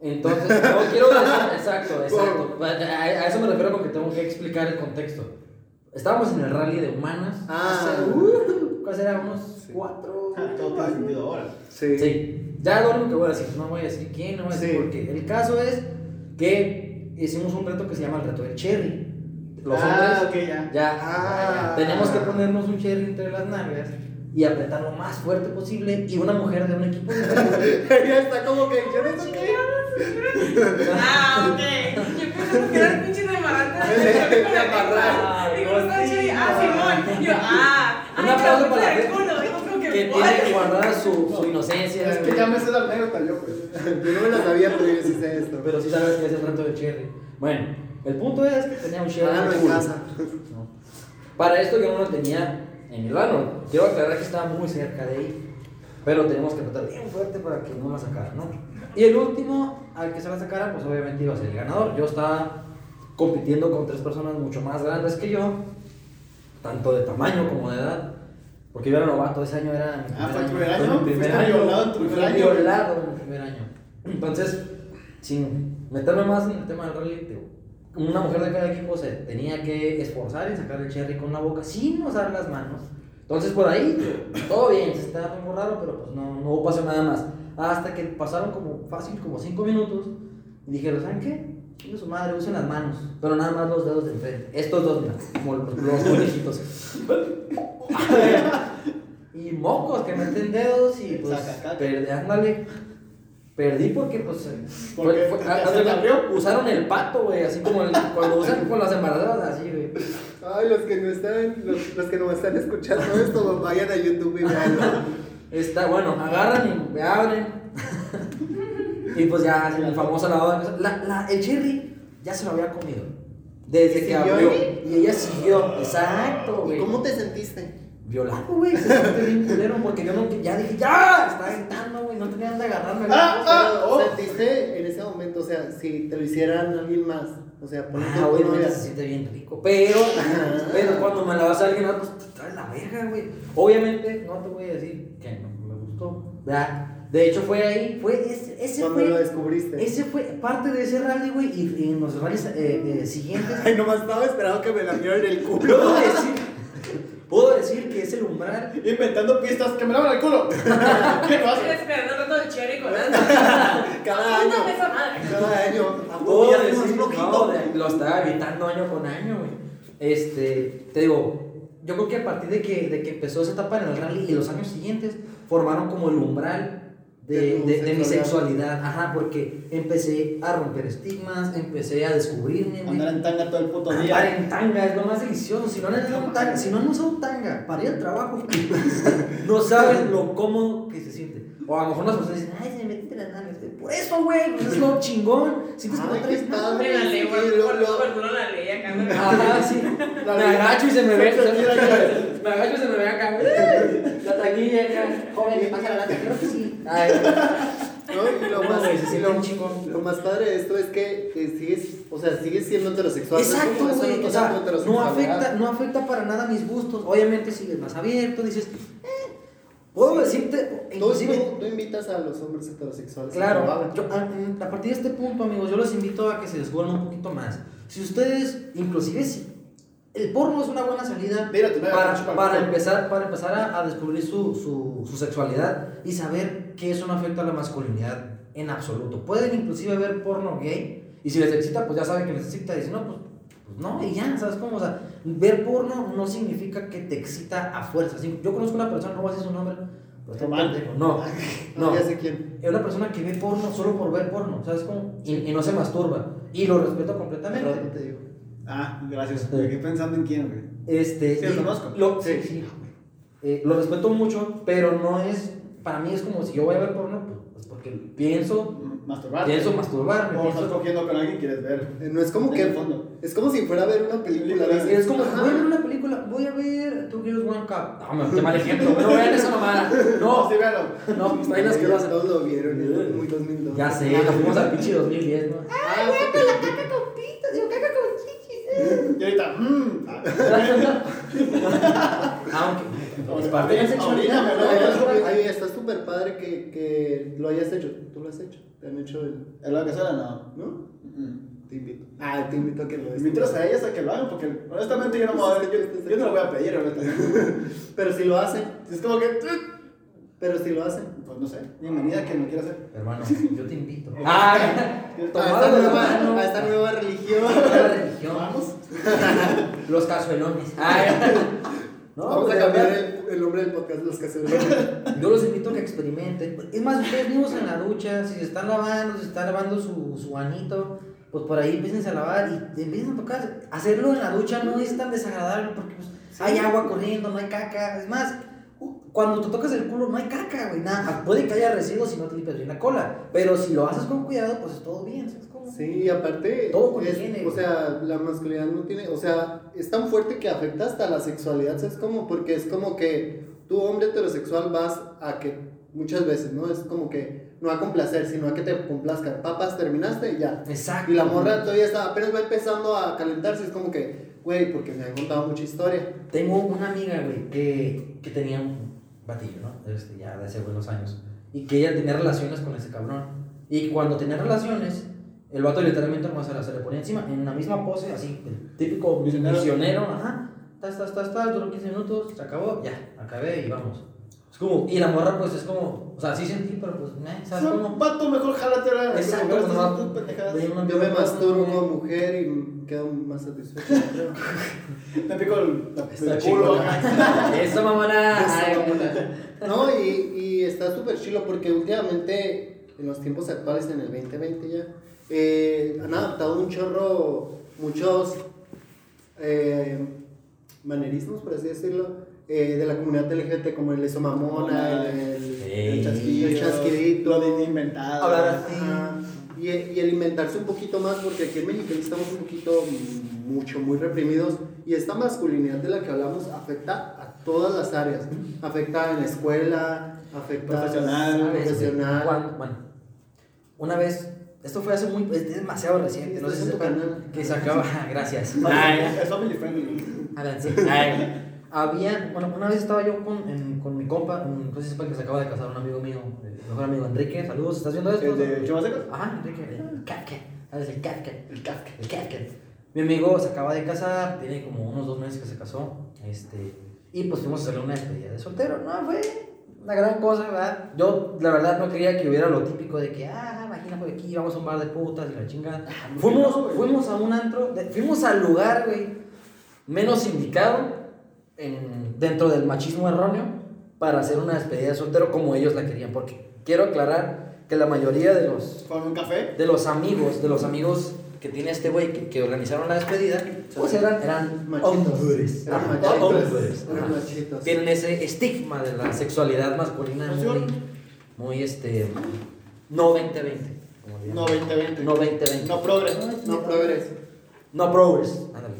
Entonces, no quiero decir. Exacto, exacto. A, a eso me refiero con que tengo que explicar el contexto. Estábamos en el rally de humanas. Ah. hace, uh, ¿Cuál será? Unos cuatro. Ah, Todo tiene sentido ahora. Sí. Sí. Ya lo único que voy a decir. No voy a decir quién, no voy a decir Sí. por qué. El caso es que hicimos un reto que se llama el reto del cherry. Los ah, hombres ok, ya. ya, Ah. tenemos que ponernos un cherry entre las nalgas y apretar lo más fuerte posible. Y una mujer de un equipo diferente. Ella está como que yo no sé qué. Ah, ok. Yo pensaba que eran pinches de amarrante. De- de de amarrar. Digo, está chido. Ah, Simón. Yo, ah. Un aplauso la para Como que tiene guardada su, su inocencia. Es que ya me sé la anécdota yo, pues. Yo no me la sabía, pero yo sí sé esto. Pero sí sabes que es el rato de Cherry. Bueno, el punto es que tenía un Cherry. Háganlo en casa. No. Para esto yo no lo tenía en el ano. Quiero aclarar que estaba muy cerca de ahí. Pero tenemos que tratar bien fuerte para que no la sacara, ¿no? Y el último al que se la sacara, pues obviamente iba a ser el ganador. Yo estaba compitiendo con tres personas mucho más grandes que yo, tanto de tamaño como de edad. Porque yo era novato, ese año era Ah, ¿fue tu primer año? mi primer ¿Fuiste año. violado en tu primer año? violado en mi primer año. Entonces, sin meterme más en el tema del rally, digo, una mujer de cada equipo se tenía que esforzar en sacar el cherry con la boca sin usar las manos. Entonces por ahí, todo bien, se estaba muy raro, pero pues no, no pasó nada más. Hasta que pasaron como fácil, como 5 minutos, y dijeron, ¿saben qué? Su madre, usen las manos, pero nada más los dedos de enfrente. Estos dos, mira, como los, los mocos que meten dedos y pues perdí, ándale. Perdí porque pues ¿Por fue- abrió? usaron el pato, güey, así como el- cuando usan con las embarazadas, así, güey. Ay, los que no están, los, los que no están escuchando esto, vayan a YouTube y veanlo. Está, bueno, agarran y me abren. y pues ya el famoso lavado de. La, la, el cherry ya se lo había comido. Desde ¿Y que abrió. Y ella siguió. Exacto, ¿Y güey. cómo te sentiste? Violado, güey. Se siente bien culero porque yo no, ya dije, ¡ya! Estaba gritando, güey. No tenía dónde agarrarme. güey. Ah, ah, oh. ¿Sentiste en ese momento, o sea, si te lo hicieran alguien más? O sea, por Ah, obviamente novia. se siente bien rico. Pero, pero cuando me la vas a alguien más, pues te trae la verga, güey. Obviamente, no te voy a decir que no me gustó. ¿verdad? De hecho, fue ahí, fue ese, ese Cuando fue. lo descubriste. Ese fue parte de ese rally, güey, y, y en los rallies eh, eh, siguientes. Ay, nomás estaba esperando que me la vieran el culo. decir, puedo decir que es el umbral. Inventando pistas que me lavan el culo. ¿Qué Estoy pasa? esperando el rato del cherry con. Cada año. Cada año. ¿A poco Puedo decir, poquito? no, de- lo estaba evitando año con año, güey. Este, te digo, yo creo que a partir de que, de que empezó esa etapa en el rally y los años siguientes formaron como el umbral de, De mi sexualidad. Ajá, porque empecé a romper estigmas, empecé a descubrirme. Andar en tanga todo el puto Andar día. en tanga es lo más delicioso. Si no han usado tanga, si no han usado tanga para ir al trabajo, no saben lo cómodo que se siente. O a lo mejor las personas dicen, ay, se me metiste las nalgas. Por eso, güey, pues es lo chingón. Sientes que no traes nada. Hombre, la ley, güey. la ley acá. ¿no? Ajá, sí. La Me agacho y se me ve. Me agacho y se me ve acá. La taquilla acá. Joven, ¿qué pasa la lata? Creo que sí. Ay, No, y lo No, más, siente lo, un chingón. lo más padre de esto es que, sigues, o sea, sigues siendo heterosexual. no Exacto, eso, güey. no O sea, no afecta, no afecta para nada mis gustos. Obviamente, si es más abierto, dices, eh, puedo decirte, inclusive. tú- tú invitas a los hombres heterosexuales a que lo Claro, hagan. yo, a, a partir de este punto, amigos, yo los invito a que se descubran un poquito más. Si ustedes, inclusive si el porno es una buena salida para, para culo. empezar, para empezar a, a descubrir su, su, su sexualidad y saber que eso no afecta a la masculinidad en absoluto. Pueden inclusive ver porno gay y si les excita, pues ya saben que les excita y si no, pues, pues no, y ya, ¿sabes cómo? O sea, ver porno no significa que te excita a fuerza. Sí, Yo conozco una persona, no voy a decir su nombre, pero. No, no. Ya sé quién. Es una persona que ve porno solo por ver porno, ¿sabes cómo? Y, y no se masturba. Y lo respeto completamente. Perdón, te digo. Ah, gracias. Me quedé pensando en quién, güey. Este, Sí, lo conozco. Lo, sí, sí. Eh, lo respeto mucho, pero no es. Para mí es como si yo voy a ver porno, pues, porque pienso, Masturbarte. pienso masturbarme. O estás cogiendo con alguien y quieres ver. Eh, No es como que. el fondo. Es como si fuera a ver una película. Es como, ajá. voy a ver una película, voy a ver Two Girls One Cup. No, me- qué mal ejemplo, no vean esa mamada. No, sí, véalo. no, está bien asquerosa. Todos lo vieron en muy 2002. Ya sé, nos fuimos al pinche 2010, ¿no? Ah, porque- con pito, digo, caca con chichis. Y ahorita, mmm. Ah, Aunque es parte de la ¿no? ¿no? Ay, está súper padre que, que lo hayas hecho. ¿Tú lo has hecho? ¿Te han hecho el.? ¿El lo que suena? No. ¿No? Mm. Te invito. Ah, te invito a que lo Invítalos a ellas a que lo hagan, porque honestamente yo no me voy a yo, yo no lo voy a pedir, honestamente. Pero si lo hacen. Es como que, Pero si lo hacen. pues no sé, bienvenida a quien lo quiera hacer. Hermano, yo te invito. Ah, A tomado esta, la nueva, a esta nueva religión. la religión. Vamos. Los cazuelones. No, Vamos pues, a cambiar el, el nombre del podcast Los Caseros. Yo los invito a que experimenten. Es más, ustedes mismos en la ducha, si se están lavando, si se están lavando su, su anito, pues por ahí empiecen a lavar y empiecen a tocar. Hacerlo en la ducha no es tan desagradable porque pues, hay agua corriendo, no hay caca. Es más, cuando te tocas el culo no hay caca, güey, nada. Puede que haya residuos si no te limpias bien la cola. Pero si lo haces con cuidado, pues es todo bien. Sí, y aparte, Todo es- higiene, o sea, la masculinidad no tiene, o sea, es tan fuerte que afecta hasta la sexualidad, ¿sabes cómo? Porque es como que tú, hombre heterosexual, vas a que, muchas veces, ¿no? Es como que no a complacer, sino a que te complazcan. Papas, terminaste y ya. Exacto. Y la morra todavía está, apenas va empezando a calentarse, es como que, güey, porque me han contado mucha historia. Tengo una amiga, güey, que, que tenía un batillo, ¿no? Este, ya de hace buenos años. Y que ella tenía relaciones con ese cabrón. Y cuando tenía relaciones, el vato literalmente nomás se, la- se le ponía encima, en la misma pose, así, el típico Misionero. misionero, ajá. Tas, tas, tas, tas, duró 15 minutos, se acabó, ya, acabé y vamos. Es como, y la morra, pues es como, o sea, sí sentí, pero pues, meh, ¿sabes Un cómo? vato mejor jálate ahora. Exacto, veía una Yo me masturbo como mujer y quedo más satisfecho, creo. Me pico el, el culo. Eso, mamona. No, y, y está súper chilo porque últimamente, en los tiempos actuales, en el 2020 ya, eh, han adaptado un chorro, muchos eh, manerismos, por así decirlo, eh, de la comunidad LGBT, como el eso mamona, el, el, El chasquido. el chasquidito. Lo de inventado. Hablar así. Ajá. Y, y el inventarse un poquito más, porque aquí en México estamos un poquito, mucho, muy reprimidos. Y esta masculinidad de la que hablamos afecta a todas las áreas. Afecta en la escuela, afecta Profesional, profesional. Cuando- bueno, una vez, esto fue hace muy, es demasiado reciente, no sé si tu canal. que se acaba, gracias. Es family friendly. Ay. Había, bueno, una vez estaba yo con, en- con mi compa, un- no sé si que se acaba de casar un amigo mío, el mejor amigo Enrique, saludos, ¿estás viendo esto? ¿El de Chivasecos? Ajá, Enrique, el Kafka, ¿sabes? El Kafka. El Kafka. El Kafka. Mi amigo se acaba de casar, tiene como unos dos meses que se casó. Este, y pues fuimos a hacerle una despedida de soltero. No, fue una gran cosa, ¿verdad? Yo, la verdad, no quería que hubiera lo típico de que, ah, imagina por aquí, vamos a un bar de putas y la chingada. no, Fuimos, fuimos a un antro, de- fuimos al lugar, güey, menos indicado en, dentro del machismo erróneo para hacer una despedida de soltero como ellos la querían. Porque quiero aclarar que la mayoría de los Con un café. de los amigos, de los amigos que tiene este güey que, que organizaron la despedida, pues eran, eran Machitos. hombres. Eran machitos. hombres. Eran Ajá. machitos. Tienen ese estigma de la sexualidad masculina muy, muy este, no 20-20. como dirían. No 2020. No 20-20. No progres. No progres. No progress, ándale.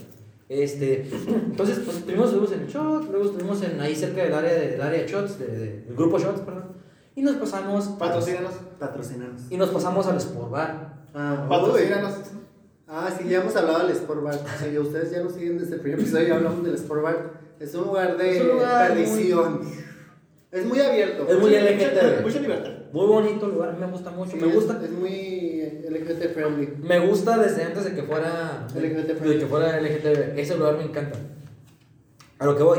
Este, entonces, pues primero estuvimos en el shot, luego estuvimos en, ahí cerca del área de, del área de shots, de- de- del grupo shots, perdón, y nos pasamos, Patrocínanos. Patrocinanos. y nos pasamos al Sport Bar. Ah. Patrocínanos. Ah, sí, ya hemos hablado del Sport Bar. Sí, ustedes ya nos siguen desde el primer episodio, ya hablamos del Sport Bar. Es un lugar de Es un lugar perdición. Es muy abierto. Es muy LGBT, Mucha, libertad. Muy bonito el lugar, me gusta mucho, sí, me es- gusta, Es, muy LGBT friendly. me gusta desde antes de que fuera LGBT de que fuera LGTB, ese lugar me encanta. A lo que voy,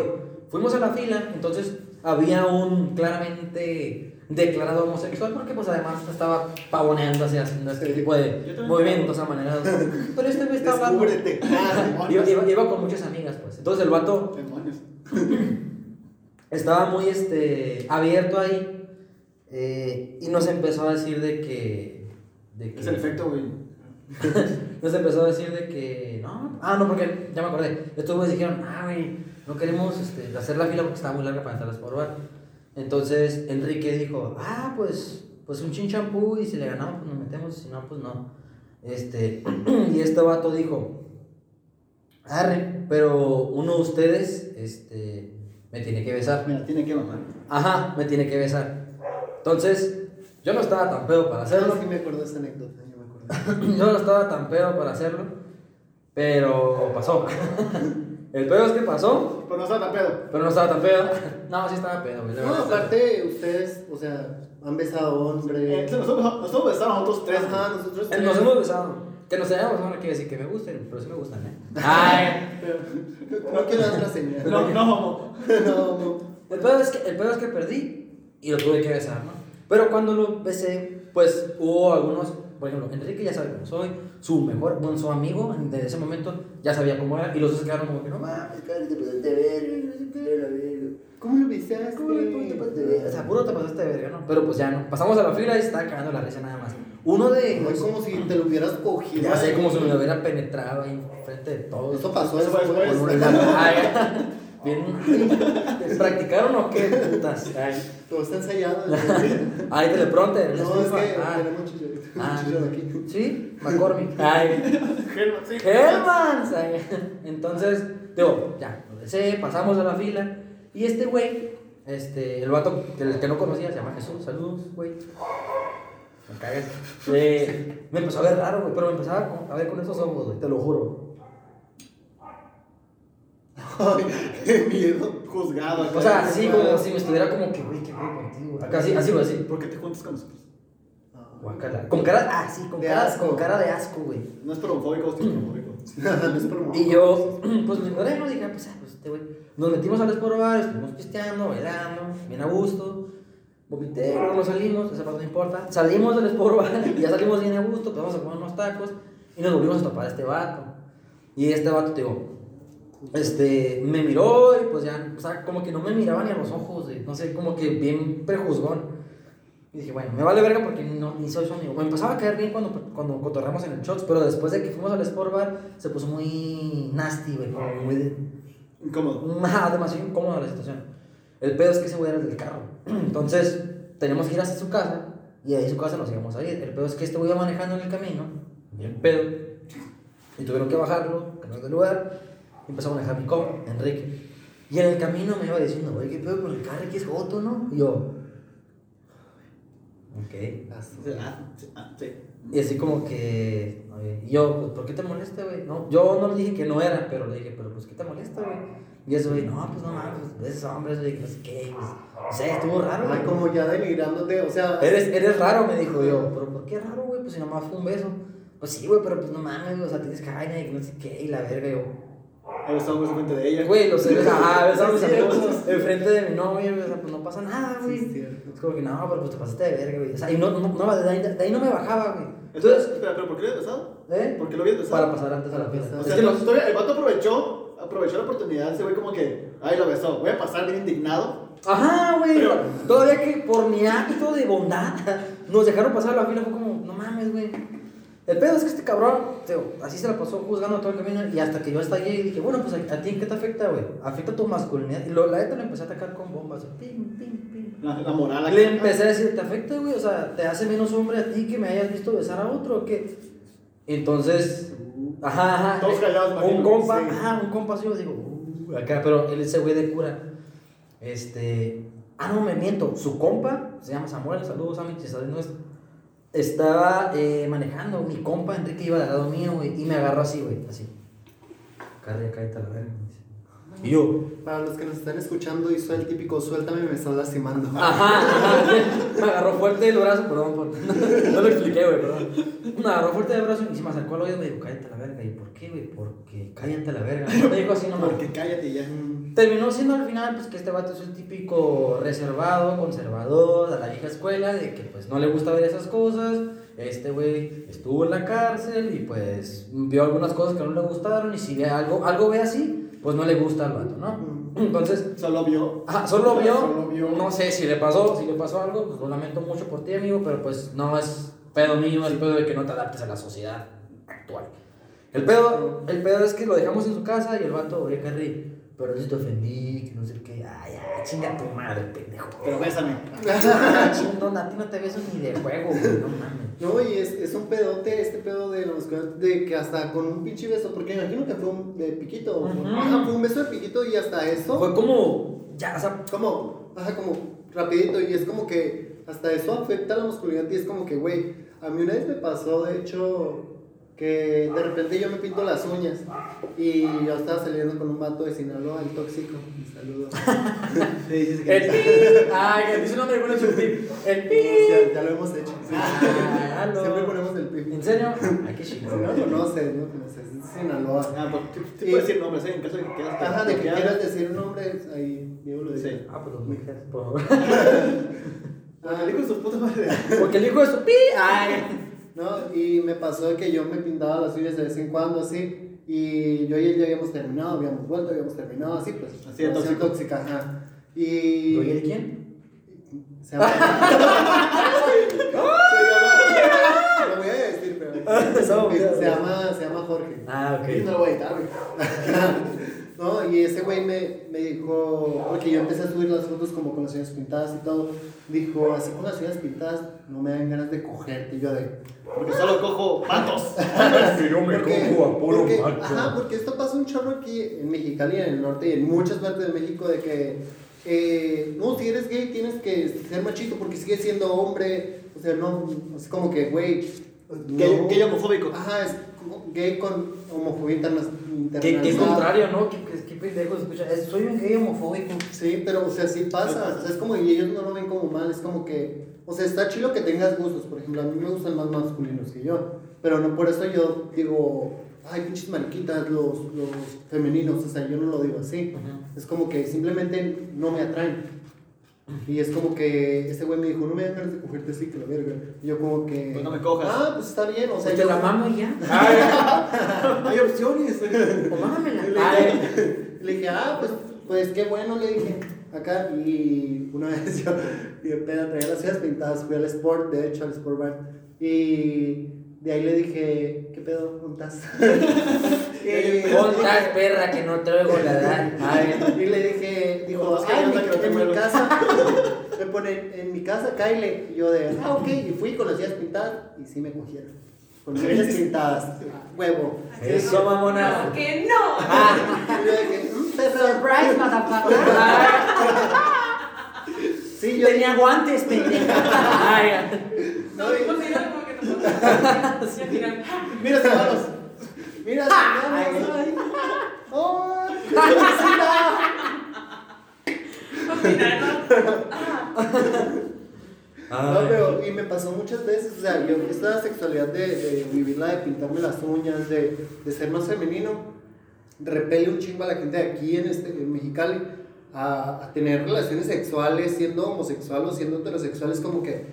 fuimos a la fila, entonces había un claramente declarado homosexual porque pues además estaba pavoneando así haciendo este tipo de movimientos amanerados. Pero este me está hablando. Ah, Iba, iba- iba con muchas amigas, pues. Entonces el vato estaba muy este, abierto ahí eh, y nos empezó a decir de que. De que Es el efecto, güey. Nos empezó a decir de que. No, ah, no, porque ya me acordé. Estos güeyes dijeron, ah, güey, no queremos este, hacer la fila porque está muy larga para entrar a Sport Bar. Entonces Enrique dijo, ah, pues, pues un chin champú y si le ganamos, pues nos metemos, si no, pues no. Este, y este vato dijo, arre, pero uno de ustedes, este, me tiene que besar. Mira, tiene que mamar. Ajá, me tiene que besar. Entonces, yo no estaba tan pedo para hacerlo. Sí, me acuerdo de esa anécdota. Yo me acuerdo. Yo no estaba tan pedo para hacerlo, pero pasó. El pedo es que pasó, Pero no está tan pedo. pero no estaba tan pedo. No, sí estaba pedo, güey. No, aparte, ustedes, o sea, han besado Eh, hombres. nosotros, nosotros besamos a nosotros tres. Ajá, nosotros Eh, tres. Nos hemos besado. Que nos hayamos besado no quiere decir que me gusten, pero sí me gustan, ¿eh? Ay. No quiero dar otra señal. No, no, mamá. no, no. El pedo, es que, el pedo es que perdí y lo tuve que besar, ¿no? Pero cuando lo besé, pues hubo algunos, por ejemplo, Enrique ya sabe cómo soy, su mejor, bueno, su amigo desde ese momento ya sabía cómo era y los dos se quedaron como que no mames, cara, te pasaste de verga. ¿Cómo lo besaste? ¿Cómo te pasaste de verga? O sea, puro te pasaste de verga, ¿no? Pero pues ya no. Pasamos a la fila y estaba cagando la risa nada más. Uno de No es como si te lo hubieras cogido. ya sé como si me lo hubiera penetrado ahí enfrente de todos. Eso pasó Eso fue Bien. ¿Practicaron o qué? Putas. Ay, Todo está ensayado. ay teleprompter. No, es que Ah. tenemos. Ah, aquí. Sí, McCormick. Ay. Germán, sí. Hermans. Ay, Entonces, digo, ya, lo deseé, pasamos a la fila. Y este güey, este, el vato el que no conocía, se llama Jesús. Saludos, güey. Me cagas. Eh, me empezó a ver raro, güey, pero me empezaba a ver con esos ojos, güey, te lo juro. Ay, qué miedo. Juzgado. O sea, así como si me estuviera como que, güey, qué güey contigo. Acá así, así, así. ¿Por qué te juntas con nosotros? Guácala. Con cara, ah, sí, con De cara, asco. con cara de asco, güey. No es promofóbico, es promofóbico. No Y yo, pues me ignoré, ¿no? Dije, ah, pues, ah, pues este güey. Nos metimos al Esporo Bar, estuvimos pisteando, bailando, bien a gusto. Vomité, nos salimos, esa parte no importa. Salimos del Bar y ya salimos bien a gusto, pues vamos a comer unos tacos y nos volvimos a topar a este vato. Y este vato, te digo, este, me miró y pues ya, o sea, como que no me miraba ni a los ojos, güey, no sé, como que bien prejuzgón. Y dije, bueno, me vale verga porque no, ni soy su amigo. Me empezaba a caer bien cuando, cuando cotorreamos en el Shots, pero después de que fuimos al Sport Bar, se puso muy nasty, güey, como muy... de- Incómodo. Demasiado incómoda la situación. El pedo es que ese güey era el del carro. Entonces, teníamos que ir hasta su casa y ahí su casa nos íbamos a ir. El pedo es que este güey iba manejando en el camino, bien pedo, y tuvieron que bajarlo, cambiar de lugar, empezó a manejar mi compa, Enrique. Y en el camino me iba diciendo, güey, ¿qué pedo con el carro? Aquí es Joto, ¿no? Y yo, ok. Y así como que, y yo, pues, ¿por qué te molesta, güey? No, yo no le dije que no era, pero le dije, pero pues, ¿qué te molesta, güey? Y ese güey, no, pues no mames, pues, esos hombres, güey, no sé qué, pues, o sea, estuvo raro, güey. como ya denigrándote, o sea. Eres, eres raro, me dijo yo, pero ¿por qué raro, güey? Pues si nomás fue un beso. Pues sí, güey, pero pues no mames, o sea, tienes caña y que no sé qué, y la verga, yo. Ahí estamos enfrente de ella. Güey, los celos, ah, es amigos cierto. enfrente de mi novia, güey, o sea, pues no pasa nada, güey. es. Es como que no, pero pues te pasaste de verga, güey. O sea, y no, no, no, de ahí, de ahí no me bajaba, güey. Entonces, espera, pero ¿por qué lo habías besado? ¿eh? ¿Por qué lo habías besado? Para pasar antes a la fiesta. O Es sea, que no, todavía el vato aprovechó, aprovechó la oportunidad, ese güey como que, ay, lo besó, voy a pasar bien indignado. Ajá, güey. Pero- Todavía que por mi acto de bondad nos dejaron pasar la fila, fue como, no mames, güey. El pedo es que este cabrón, así se la pasó juzgando todo el camino y hasta que yo estallé y dije, bueno, pues a, ti en qué te afecta, güey. Afecta tu masculinidad. Y lo, la neta le empecé a atacar con bombas. Pim, pim, pim. La, la moral acá. Le empecé a decir, ¿te afecta, güey? O sea, ¿te hace menos hombre a ti que me hayas visto besar a otro o qué? Entonces, ajá, ajá. Todos callados, Un compa, Sí. ajá, un compa así, yo digo, uh, acá, pero él, ese güey de cura, este, ah, no, me miento, su compa, se llama Samuel, saludos a mi nuestro, estaba eh, manejando, mi compa Enrique iba del lado mío, güey, y me agarró así, güey, así. Cállate a la verga. me dice. Y yo, Para los que nos están escuchando, hizo el típico suéltame, me estás lastimando. Ajá, ajá. Me agarró fuerte el brazo, perdón, por- no lo expliqué, güey, perdón. Me agarró fuerte el brazo y se me acercó al oído y me dijo, cállate a la verga. ¿Y por qué, güey? Porque cállate a la verga. Me dijo así nomás. Porque cállate y ya. Terminó siendo al final, pues que este vato es el típico reservado, conservador, de la vieja escuela, de que pues no le gusta ver esas cosas. Este güey estuvo en la cárcel y pues vio algunas cosas que no le gustaron y si ve algo, algo ve así, pues no le gusta al vato, ¿no? Entonces, Solo vio. Ajá, solo vio, Solo vio. no sé si le pasó, si le pasó algo, pues lo lamento mucho por ti, amigo, pero pues no es pedo mío, es pedo de que no te adaptes a la sociedad actual. El pedo, el pedo es que lo dejamos en su casa y el vato, oye, Carrie, pero si te ofendí, que no sé qué, ay, ay, chinga tu madre, pendejo. Pero bésame. Chingón, a ti no te beso ni de juego, güey, no mames. No, y es, es un pedote, este pedo de los de que hasta con un pinche beso, porque me imagino que fue un de piquito. Ajá, fue un beso de piquito y hasta eso. Fue como, ya, o sea, como, ajá, como rapidito y es como que hasta eso afecta a la masculinidad y es como que, güey, a mí una vez me pasó, de hecho, que de repente yo me pinto las uñas y yo estaba saliendo con un vato de Sinaloa, el tóxico, un saludo. Sí, dices el pi, ay, que dice un nombre bueno, es un pi, el pi. ya, ya lo hemos hecho. sí. Ah. Siempre ponemos el pi. ¿En serio? Ay, qué chingón. no lo conoces, no conoces, es Sinaloa. Ah, pues tú, tú Y- puedes decir nombres, ¿eh? En caso de que quieras. Ajá, de que quieras- quieras decir un nombre, ahí Diego lo dice. Sí. Ah, pues los mujeres, por favor. Ah, el hijo de su puta madre. Porque el hijo de su pi. Ay. No, y me pasó que yo me pintaba las uñas de vez en cuando así. Y yo y él ya habíamos terminado, habíamos vuelto, habíamos terminado así, pues. Así de tóxico. tóxica, ajá. Y. ¿Oye, el quién? Se llama. se llama. Lo voy a decir, pero. Se, llama, se llama Jorge. Ah, Y no ok. lo voy a editar. No, y ese güey me, me dijo, porque yo empecé a subir las fotos como con las uñas pintadas y todo, dijo, así con las uñas pintadas no me dan ganas de cogerte. Y yo de, Porque solo cojo patos. Que yo me porque, cojo a puro porque- macho. Ajá, porque esto pasa un chorro aquí en Mexicali, en el norte y en muchas partes de México de que, eh, no, si eres gay tienes que ser machito porque sigues siendo hombre, o sea, no, es como que, güey, no- gay homofóbico. Ajá, es gay con homofobia interna- Qué, qué internalizada. contrario, ¿no? Qué, qué, qué pendejo escucha. Es- soy un gay homofóbico. Sí, pero o sea, sí pasa, o sea, es como, y ellos no lo ven como mal, es como que, o sea, está chido que tengas gustos, por ejemplo, a mí me gustan más masculinos que yo, pero no por eso yo digo, ay, pinches mariquitas, los, los femeninos, o sea, yo no lo digo así, es como que simplemente no me atraen. Y es como que este güey me dijo, no me dan ganas de cogerte así, que la verga. Y yo como que... Pues no me cojas. Ah, pues está bien, o sea, te yo... la mamo y ya. Hay opciones. O mámamela. Y le dije, le dije, ah, pues, pues qué bueno, le dije. Acá, y una vez yo, y de peda traía las uñas pintadas, fui al Sport, de hecho, al Sport Bar, y de ahí le dije, ¿qué pedo? Y, Contas, perra, que no traigo la edad. Ay, y le dije, dijo, Es que ah, en, anda que no mi, en mi mueves". casa, me pone, en mi casa, Kyle, y yo de, ah, ok, y fui con las pintadas, y sí me cogieron. Con las pintadas, huevo. Eso, mamona. Que no. Y yo dije, "Mm, perra". Surprise, motherfucker. Sí, yo Tenía guantes, pendeja. Ay, No, que no puedo. Y al final, Mira, hermanos. Mira, señores, ay. ¡Oh! No. No, pero, y me pasó muchas veces, o sea, yo, esta sexualidad de, de vivirla, de pintarme las uñas, de, de ser más femenino, repele un chingo a la gente de aquí en, este, en Mexicali a, a tener relaciones sexuales siendo homosexual o siendo heterosexual, es como que,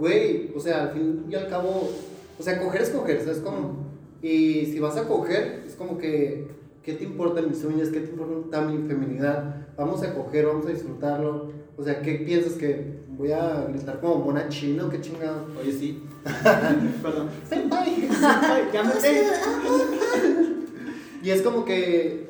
güey, o sea, al fin y al cabo, o sea, coger es coger, ¿sabes cómo? Y si vas a coger, es como que, ¿qué te importan mis uñas? ¿Qué te importa mi feminidad? Vamos a coger, vamos a disfrutarlo. O sea, ¿qué piensas que voy a gritar como mona chino? ¿Qué chingado? Oye, sí. Perdón. Senpai. Sé. Y es como que,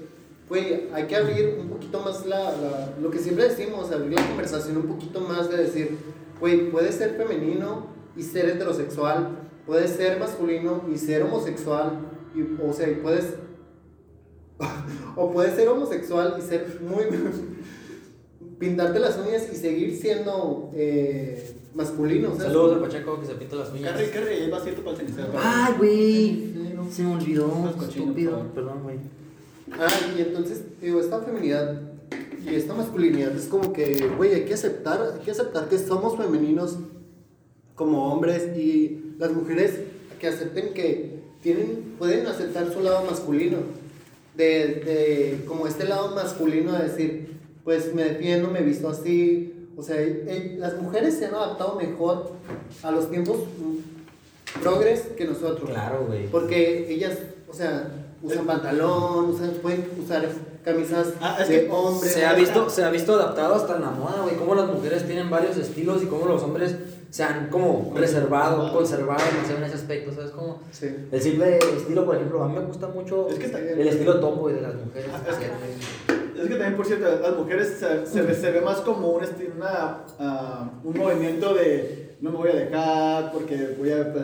güey, hay que abrir un poquito más la, la- lo que siempre decimos, abrir la conversación un poquito más de decir, güey, puedes ser femenino y ser heterosexual, puedes ser masculino y ser homosexual, y, o sea, y puedes, o puedes ser homosexual y ser muy, pintarte las uñas y seguir siendo eh, masculino. ¿sabes? Saludos al Pacheco que se pinta las uñas. Carre, carre, ahí va cierto para el cenicero. Ay, güey. Se me olvidó. Estúpido. Perdón, güey. Ah, y entonces, digo, esta feminidad y esta masculinidad es como que, güey, hay que aceptar, hay que aceptar que somos femeninos como hombres y las mujeres que acepten que tienen, pueden aceptar su lado masculino, de, de como este lado masculino de decir, pues me defiendo, me visto así, o sea, eh, las mujeres se han adaptado mejor a los tiempos progres que nosotros. Claro, güey. Porque ellas, o sea, usan pantalón, usan, pueden usar camisas Ah, es de que hombre. Se ha, visto, se ha visto adaptado hasta en la moda, güey. Cómo las mujeres tienen varios estilos y cómo los hombres se han como reservado, conservado no sé, en ese aspecto, ¿sabes? Como Sí. el simple estilo, por ejemplo, a mí me gusta mucho Es que el estilo tomboy de las mujeres. Ah, es que- Es que también, por cierto, las mujeres se, se, ve, se ve más como un, esti- una, ah, un movimiento de no me voy a dejar porque voy a,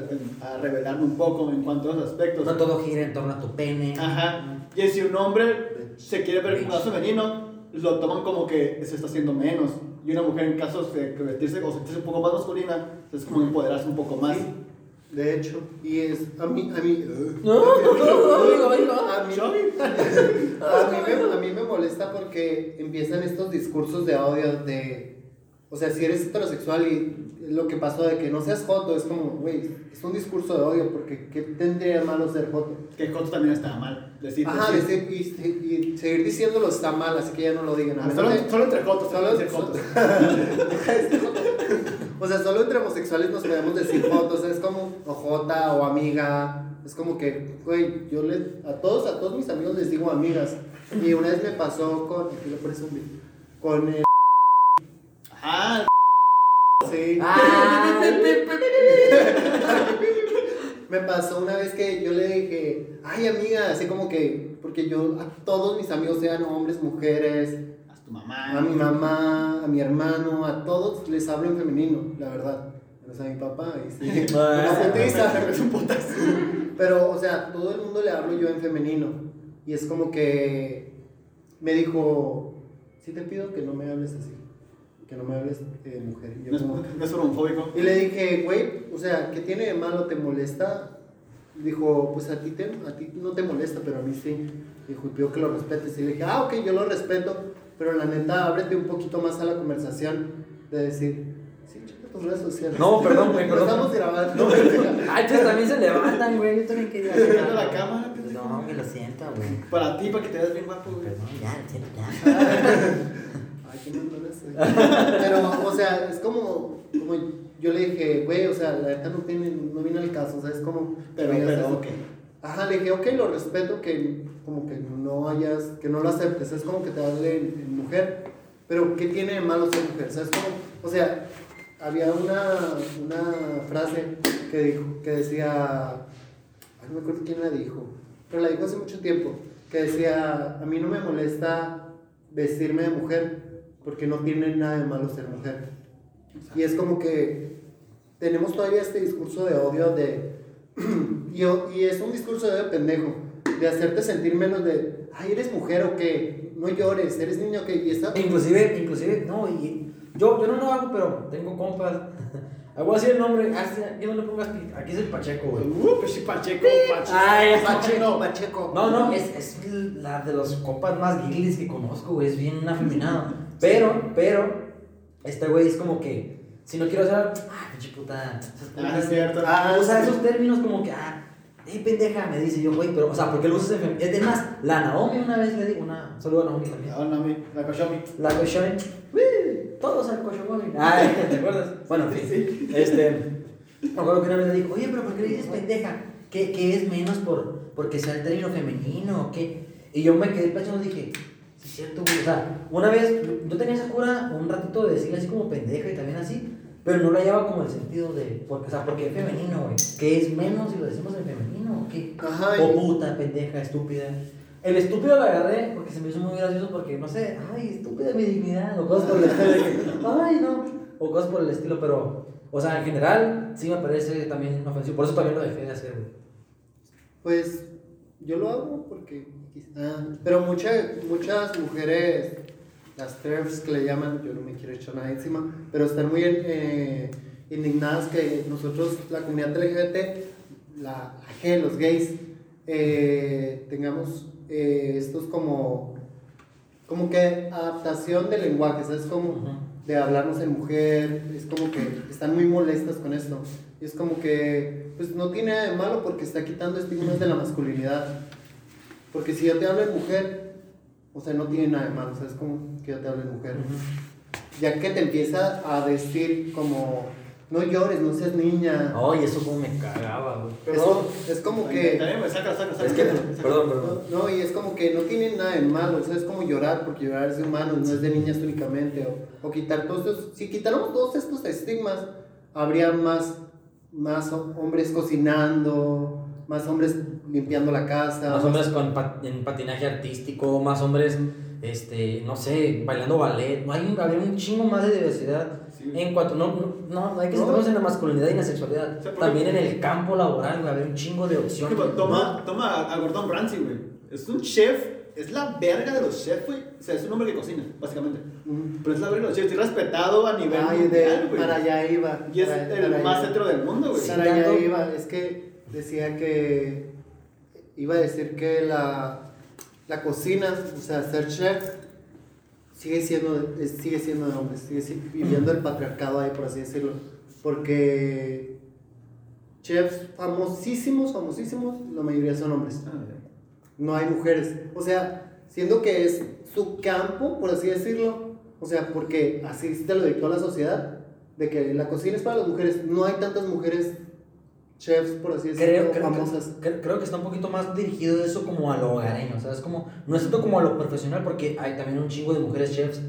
a revelarme un poco en cuanto a esos aspectos. No todo gira en torno a tu pene. Ajá. Y si un hombre se quiere ver más femenino, lo toman como que se está haciendo menos. Y una mujer, en caso de vestirse o sentirse un poco más masculina, es como empoderarse un poco más. Sí, De hecho, y es a mí, a mí, No, a mí me molesta porque empiezan estos discursos de odio de, o sea, si eres heterosexual y lo que pasó de que no seas joto, es como, güey, es un discurso de odio porque ¿qué tendría de malo ser joto? Que Joto también estaba mal. Decir, Ajá, decir. y, y seguir diciéndolo está mal, así que ya no lo digan. A Solo, menos de- solo entre Jotos, solo entre Jotos. O sea, solo entre homosexuales nos podemos decir fotos, es como ojota o amiga. Es como que, güey, yo le, a todos, a todos mis amigos les digo amigas. Y una vez me pasó con, aquí lo presumí, con el, Ah, sí. Ah, me pasó una vez que yo le dije, ay amiga, así como que, porque yo a todos mis amigos, sean hombres, mujeres, A tu mamá. a mi mamá, a mi hermano, a todos les hablo en femenino, la verdad. Menos a mi papá, y sí. No putiza. Es un putazo. Pero, o sea, todo el mundo le hablo yo en femenino. Y es como que me dijo, sí te pido que no me hables así. Que no me hables de mujer. Y yo No es, como- no es homofóbico. y le dije, güey, o sea, ¿qué tiene de malo? ¿Te molesta? Dijo, pues a ti, te, a ti no te molesta, pero a mí sí. Dijo, y pido que lo respetes. Y le dije, ah, ok, yo lo respeto, pero la neta, ábrete un poquito más a la conversación de decir, sí, checa tus redes sociales. No, perdón, güey, No perdón. estamos grabando. pendeja. Ay, pues también se levantan, güey. Yo también quería viendo la cámara. No, me lo siento, güey. Para ti, para que te veas bien guapo, güey. Perdón, ya, lo siento, ya. Ay, qué no. Pero, o sea, es como, como yo le dije, güey, o sea, la neta no, tiene, no viene al caso, o sea, es como... Pero, pero, ok. Ajá, le dije, ok, lo respeto, que como que no hayas, que no lo aceptes, es como que te hable en, en mujer, pero ¿qué tiene de malo ser mujer? ¿Sabes cómo? O sea, había una, una frase que, dijo, que decía, ay, no me acuerdo quién la dijo, pero la dijo hace mucho tiempo, que decía, a mí no me molesta vestirme de mujer, porque no tiene nada de malo ser mujer. Y es como que tenemos todavía este discurso de odio de... y, y es un discurso de pendejo, de hacerte sentir menos de, ay, eres mujer o qué, no llores, eres niño o qué, y esa... Inclusive, inclusive, no, y yo, yo no lo hago, pero tengo compas. Voy a decir el nombre, ah, aquí no le pongas aquí es el Pacheco, güey. Uh, pues sí, Pacheco, Pacheco. Ay, Pacheco, Pacheco. No, no, es, es la de los compas más guilis que conozco, güey, es bien afeminado. Pero, pero, este güey es como que, si no quiero hacer, ah, pinche puta. Ah, es cierto. Ah, usa sí. esos términos como que, ah, eh, pendeja, me dice yo, güey, pero, o sea, ¿por qué lo usas en femenino? Es más, la Naomi una vez le di, una, saludo a Naomi también. Ah, no, mi, la Koshomi. La Koshomi, todos al Koshomi. Ay, ¿te acuerdas? Bueno, en fin, este, me acuerdo que una vez le dijo, oye, pero ¿por qué le dices pendeja? ¿Qué, qué es menos por, porque sea el término femenino o qué? Y yo me quedé pensando y dije, sí es cierto, güey, o sea, una vez, yo tenía esa cura un ratito de decirle así como pendeja y también así, pero no la llevaba como el sentido de, porque, o sea, porque es femenino, güey, ¿qué es menos si lo decimos en femenino o qué? Ajá, O puta, pendeja, estúpida. El estúpido lo agarré porque se me hizo muy gracioso porque, no sé, ay, estúpida mi dignidad, o cosas por el estilo ay, no, o cosas por el estilo, pero, o sea, en general, sí me parece también ofensivo, por eso también lo dejé de hacer, güey. Pues yo lo hago porque... ah, pero mucha- muchas mujeres, las TERFs que le llaman, yo no me quiero echar nada encima, pero están muy eh, indignadas que nosotros, la comunidad LGBT, la, la G, los gays, eh, tengamos eh, estos como, como que adaptación del lenguaje, ¿sabes? Como de hablarnos en mujer, es como que están muy molestas con esto. Y es como que, pues no tiene nada de malo porque está quitando estigmas de la masculinidad. Porque si yo te hablo en mujer, o sea, no tiene nada de malo, ¿sabes? Como que yo te hablo en mujer. Ya que te empieza a decir como, no llores, no seas niña. Ay, eso como me cagaba, güey. Eso es como que... También, güey, saca, saca, saca. Es que, perdón, perdón. No, no, y es como que no tiene nada de malo, o sea, es como llorar, porque llorar es de humanos, no es de niñas únicamente, o, o quitar todos estos, si quitáramos todos estos estigmas, habría más, más ho- hombres cocinando, más hombres limpiando la casa, Más hombres con en patinaje artístico, más hombres, este, no sé, bailando ballet. No hay un, un chingo más de diversidad Sí. en cuanto, no, no, no hay que No. centrarnos en la masculinidad y en la sexualidad. O sea, También en el campo laboral, güey, habría un chingo de opciones. ejemplo, toma, toma a Gordon Ramsay, güey. Es un chef, es la verga de los chefs, güey. O sea, es un hombre que cocina, básicamente. Mm. Pero es la verga de los chefs, es respetado a nivel Ay, mundial, de, güey. para allá iba. Y es para- el para más hetero del mundo, güey. Para allá iba, es que decía que iba a decir que la, la cocina, o sea, ser chef, sigue siendo, sigue siendo de hombres, sigue si- viviendo el patriarcado ahí, por así decirlo. Porque chefs famosísimos, famosísimos, la mayoría son hombres. Ah. No hay mujeres. O sea, siendo que es su campo, por así decirlo. O sea, porque así te lo dictó la sociedad. De que la cocina es para las mujeres. No hay tantas mujeres chefs, por así decirlo, Creo, creo, famosas. creo, creo que está un poquito más dirigido eso como a lo hogareño, ¿sabes? Como, no es tanto como a lo profesional, porque hay también un chingo de mujeres chefs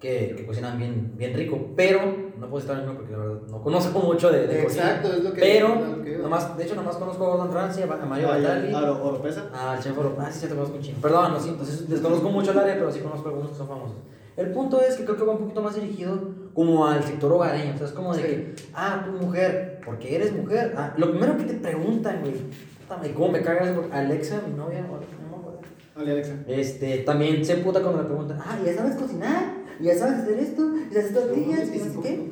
que, que cocinan bien, bien rico, pero no puedo estar en uno porque la verdad no conozco mucho de, de cocina. Exacto, es lo que Pero, lo que nomás, de hecho, nomás conozco a Gordon Ramsay, a Mario Ah, Batali. ah, ¿o- Oropesa? Ah, el chef Oro. Ah, sí, sí, te conozco un chingo. Perdón, lo siento. sí, Desconozco mucho el área, pero sí conozco algunos que son famosos. El punto es que creo que va un poquito más dirigido como al sector hogareño. O sea, es como de Sí. que, ah, tú mujer, porque eres mujer. Ah, lo primero que te preguntan, güey. ¿Cómo me cagas? Alexa, mi novia, no me acuerdo. Dale, Alexa. Este, también se puta cuando me preguntan, ah, ¿ya sabes cocinar? ¿Ya sabes hacer esto? ¿Ya haces tortillas? ¿Y no sé qué?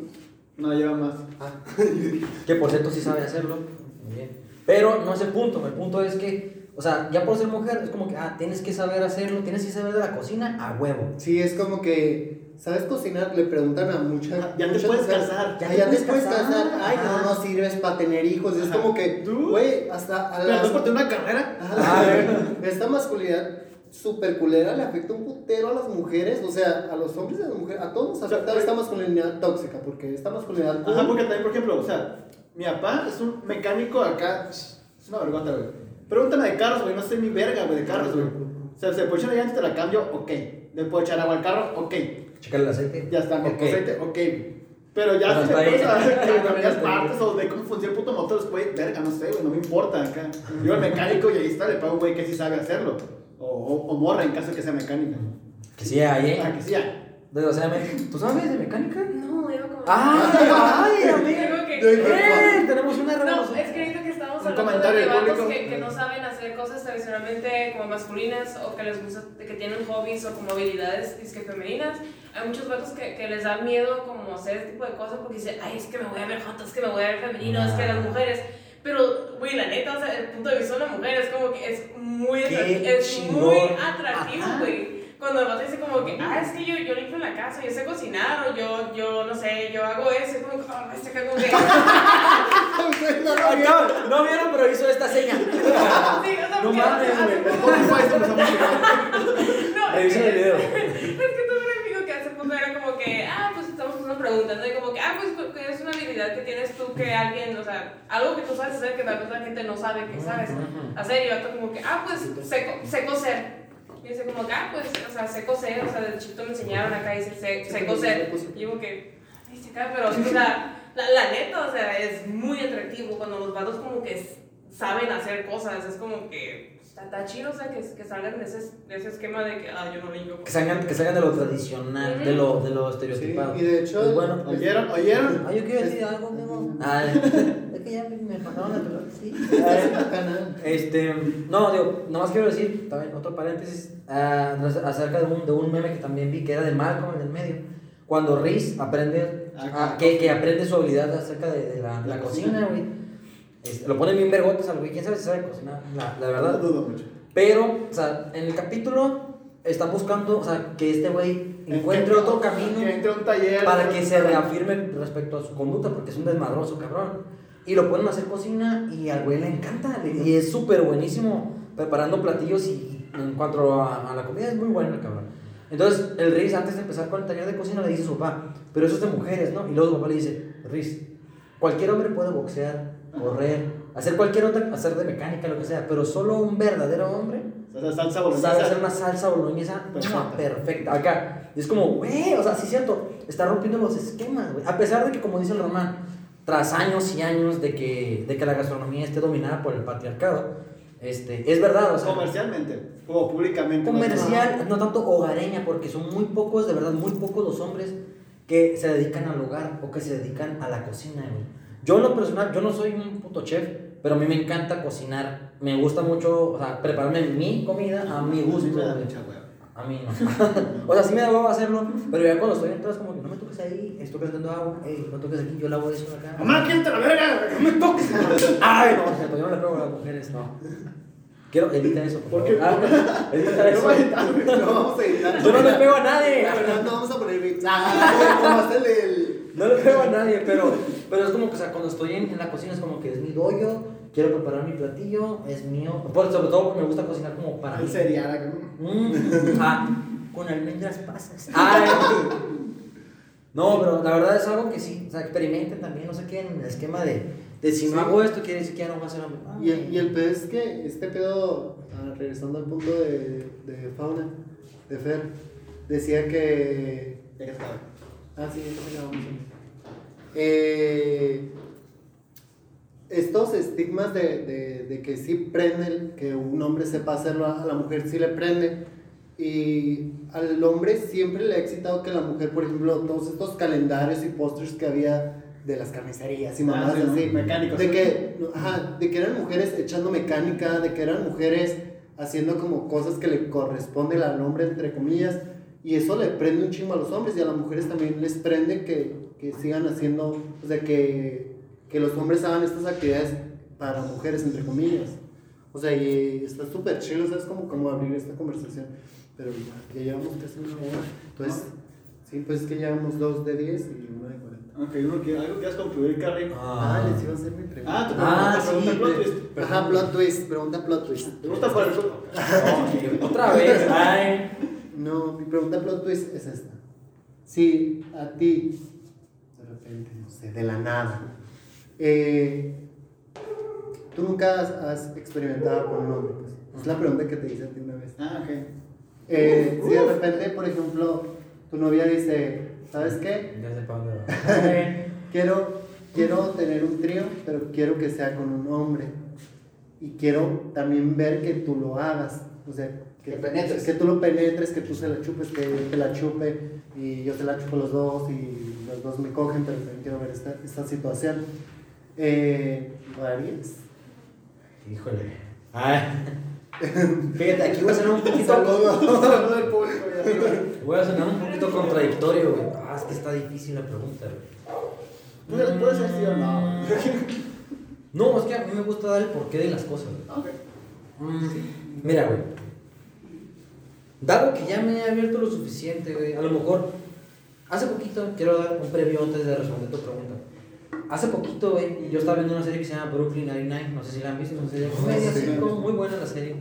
No, lleva más. Ah, Que por cierto sí sabe hacerlo. Muy bien. Pero no es el punto. El punto es que, o sea, ya por ser mujer, es como que, ah, tienes que saber hacerlo, tienes que saber de la cocina a huevo. Sí, es como que, ¿sabes cocinar? Le preguntan a muchas. Ya te puedes mujeres, casar. Ya, Ya ya te te puedes casar. casar. Ay, no, Ajá. no sirves para tener hijos. Es Ajá. como que, ¿Tú? güey, hasta a las- por tener una carrera. Ajá, esta masculinidad super culera le afecta un putero a las mujeres, o sea, a los hombres y a las mujeres, a todos nos O sea, afecta esta masculinidad tóxica, porque esta masculinidad Ajá, porque también, por ejemplo, o sea, mi papá es un mecánico acá. Es una vergüenza, güey. Pregúntame de carros, güey. No sé ni verga, güey, de carros, güey. O sea, se puede echar una llanta, te la cambio, ok. Le puedo echar agua al carro, ok. Checar el aceite. Ya está, me Ok. aceite, ok. Pero ya Pero si me pones a cambiar partes o de cómo funciona el puto motor, güey, verga, no sé, güey, no me importa acá. Yo al mecánico y ahí está, le pago un güey que sí sabe hacerlo. O, o, o morra en caso de que sea mecánica. Que sí hay, ¿eh? Ah, que sí, O sea, me- ¿tú sabes de mecánica? No, iba como. ¡Ay, ay, amiga! Un comentario de público. que, que no saben hacer cosas tradicionalmente como masculinas o que les gusta, que tienen hobbies o como habilidades disque femeninas, hay muchos vatos que, que les da miedo como hacer este tipo de cosas porque dicen, ay, es que me voy a ver joto, es que me voy a ver femenino, es que las mujeres... Pero, güey, la neta, o sea, el punto de vista de una mujer es como que es muy, atractivo, es muy atractivo, güey. Cuando el vato dice como que, ah, es que yo, yo limpio la casa, yo sé cocinar, o yo, yo, no sé, yo hago eso, es como que, ah, este como que... Acá, no vieron, pero hizo esta seña. Sí, o sea, No mames, güey. ¿Cómo fue esto? No, es que, el video. es que tuve un amigo que hace poco era como que, ah, pues estamos haciendo preguntas, ¿no? Y como que, ah, pues es una habilidad que tienes tú que alguien, o sea, algo que tú sabes hacer que tal vez la gente no sabe que sabes hacer. Y yo como que, ah, pues sé, co- sé coser. Y dice como que, ah, pues, o sea, sé coser, o sea, de chiquito me enseñaron acá y dice, sé, sé coser. Y digo que, se cae, pero, o sea, la, la neta, o sea, es muy atractivo cuando los vatos como que saben hacer cosas, es como que está, chido, o sea, que, que salgan de ese, de ese esquema de que, ah, yo no limpio. Que salgan, que salgan de lo tradicional, de lo, de lo estereotipado. y de hecho- Pues bueno. ¿Oyeron? ¿Oyeron? Ah, yo quiero decir algo, amigo. Ah, es que ya me pasaron la pelota, sí. canal. Este, no, digo, nomás quiero decir, también otro paréntesis, ah, acerca de un, de un meme que también vi, que era de Malcolm en el medio. Cuando Reese aprende, Ah, ah, que, que aprende su habilidad acerca de, de la, la La cocina, cocina. güey. Este, lo ponen bien vergotas al güey, quién sabe si sabe cocinar, la, la No verdad. dudo mucho. Pero, o sea, en el capítulo están buscando, o sea, que este güey encuentre otro camino Que un taller. para que se reafirme respecto a su conducta, porque es un desmadroso, cabrón. Y lo ponen a hacer cocina y al güey le encanta. Y es súper buenísimo preparando platillos y en cuanto a, a la comida es muy bueno el cabrón. Entonces, el Riz, antes de empezar con el taller de cocina, le dice a su papá, pero eso es de mujeres, ¿no? Y luego su papá le dice, Riz, cualquier hombre puede boxear, correr, hacer cualquier otra, hacer de mecánica, lo que sea, pero solo un verdadero hombre salsa boloñesa. sabe hacer una salsa boloñesa Perfecta. Acá. Y es como, güey, o sea, sí es cierto, está rompiendo los esquemas, güey. A pesar de que, como dice el Román, tras años y años de que, de que la gastronomía esté dominada por el patriarcado, este, es verdad, o sea, Comercialmente. O públicamente. comercial, no tanto hogareña, porque son muy pocos, de verdad, muy pocos los hombres que se dedican al hogar o que se dedican a la cocina, güey. Yo en lo personal, yo no soy un puto chef, pero a mí me encanta cocinar. Me gusta mucho, o sea, prepararme mi comida a mi Sí, gusto. me da mucha hueva. A mí no. o sea, sí me da huevo hacerlo, pero ya cuando estoy dentro es como que no me toques ahí, estoy calentando agua, ey, no toques aquí, yo lavo eso acá. Mamá, ¿quién te la verga? no me toques. Ay, no, cierto, yo no le pego a las mujeres, no. Quiero, edita eso, por, ¿Por qué? favor. Ah, edita eso. No. No vamos a editar. Yo no le pego a nadie. La verdad, no vamos a poner. Ah, hace el del. No le pego a nadie, pero, pero es como que, o sea, cuando estoy en, en la cocina es como que es mi doyo, quiero preparar mi platillo, es mío. Por, sobre todo me gusta cocinar como para mí. cereal acá. Mm, ah, con almendras pasas. Ay. No, pero la verdad es algo que sí, o sea, experimenten también, no se queden en el esquema de, de si no hago esto, quiere decir que ya no voy a hacer hambre. Y el, y el pedo es que este pedo, ah, regresando al punto de, de fauna, de Fer, decía que. Estaba. Ah, sí. Eh, estos estigmas de, de, de que sí prenden, que un hombre sepa hacerlo, a la mujer sí le prende. Y al hombre siempre le ha excitado que la mujer, por ejemplo, todos estos calendarios y pósters que había de las carnicerías y Ah, mamás sí, ¿no? así. Mecánicos, De ¿sí? que, ajá, de que eran mujeres echando mecánica, de que eran mujeres haciendo como cosas que le corresponden al hombre, entre comillas. Y eso le prende un chingo a los hombres y a las mujeres también les prende que, que sigan haciendo, o sea, que, que los hombres hagan estas actividades para mujeres, entre comillas. O sea, y está súper chido, ¿sabes? Como, como abrir esta conversación. Pero ya, ya llevamos casi una hora. Entonces, sí, pues es que llevamos dos de 10 y una de 40. Ok, uno que, algo quieras concluir, Carrie. Ah, les iba a hacer mi pregunta. Ah, tu Ah, pregunta, sí, pregunta, pero- plot twist. Ajá, plot twist, pregunta plot twist. ¿Te gusta por el Otra vez, ay. No, mi pregunta plot twist es esta. Si a ti, de repente, no sé, de la nada, eh, tú nunca has, has experimentado con un hombre, pues. Es la pregunta que te hice a ti una vez. Ah, ok. Eh, si de repente, por ejemplo, tu novia dice, ¿sabes qué? Ya sé para dónde va. Quiero, quiero tener un trío, pero quiero que sea con un hombre. Y quiero también ver que tú lo hagas. O sea, que, Que penetres. Que tú lo penetres, que tú se la chupes, que yo te la chupe y yo te la chupo los dos y los dos me cogen, pero también quiero ver esta, esta situación. Eh, ¿Lo harías? Híjole. Ay. Fíjate, aquí voy a sonar un poquito. Del público. Voy a sonar un poquito contradictorio, güey. Ah, es que está difícil la pregunta, güey. Puede, ser sí o no. No, es que a mí me gusta dar el porqué de las cosas, güey. Mm, Mira, güey. Dado que ya me he abierto lo suficiente, güey. A lo mejor, hace poquito, quiero dar un previo antes de responder tu pregunta. Hace poquito, güey, yo estaba viendo una serie que se llama Brooklyn Nine-Nine. No sé si la han visto, es una serie comedia, Sí, como muy buena la serie.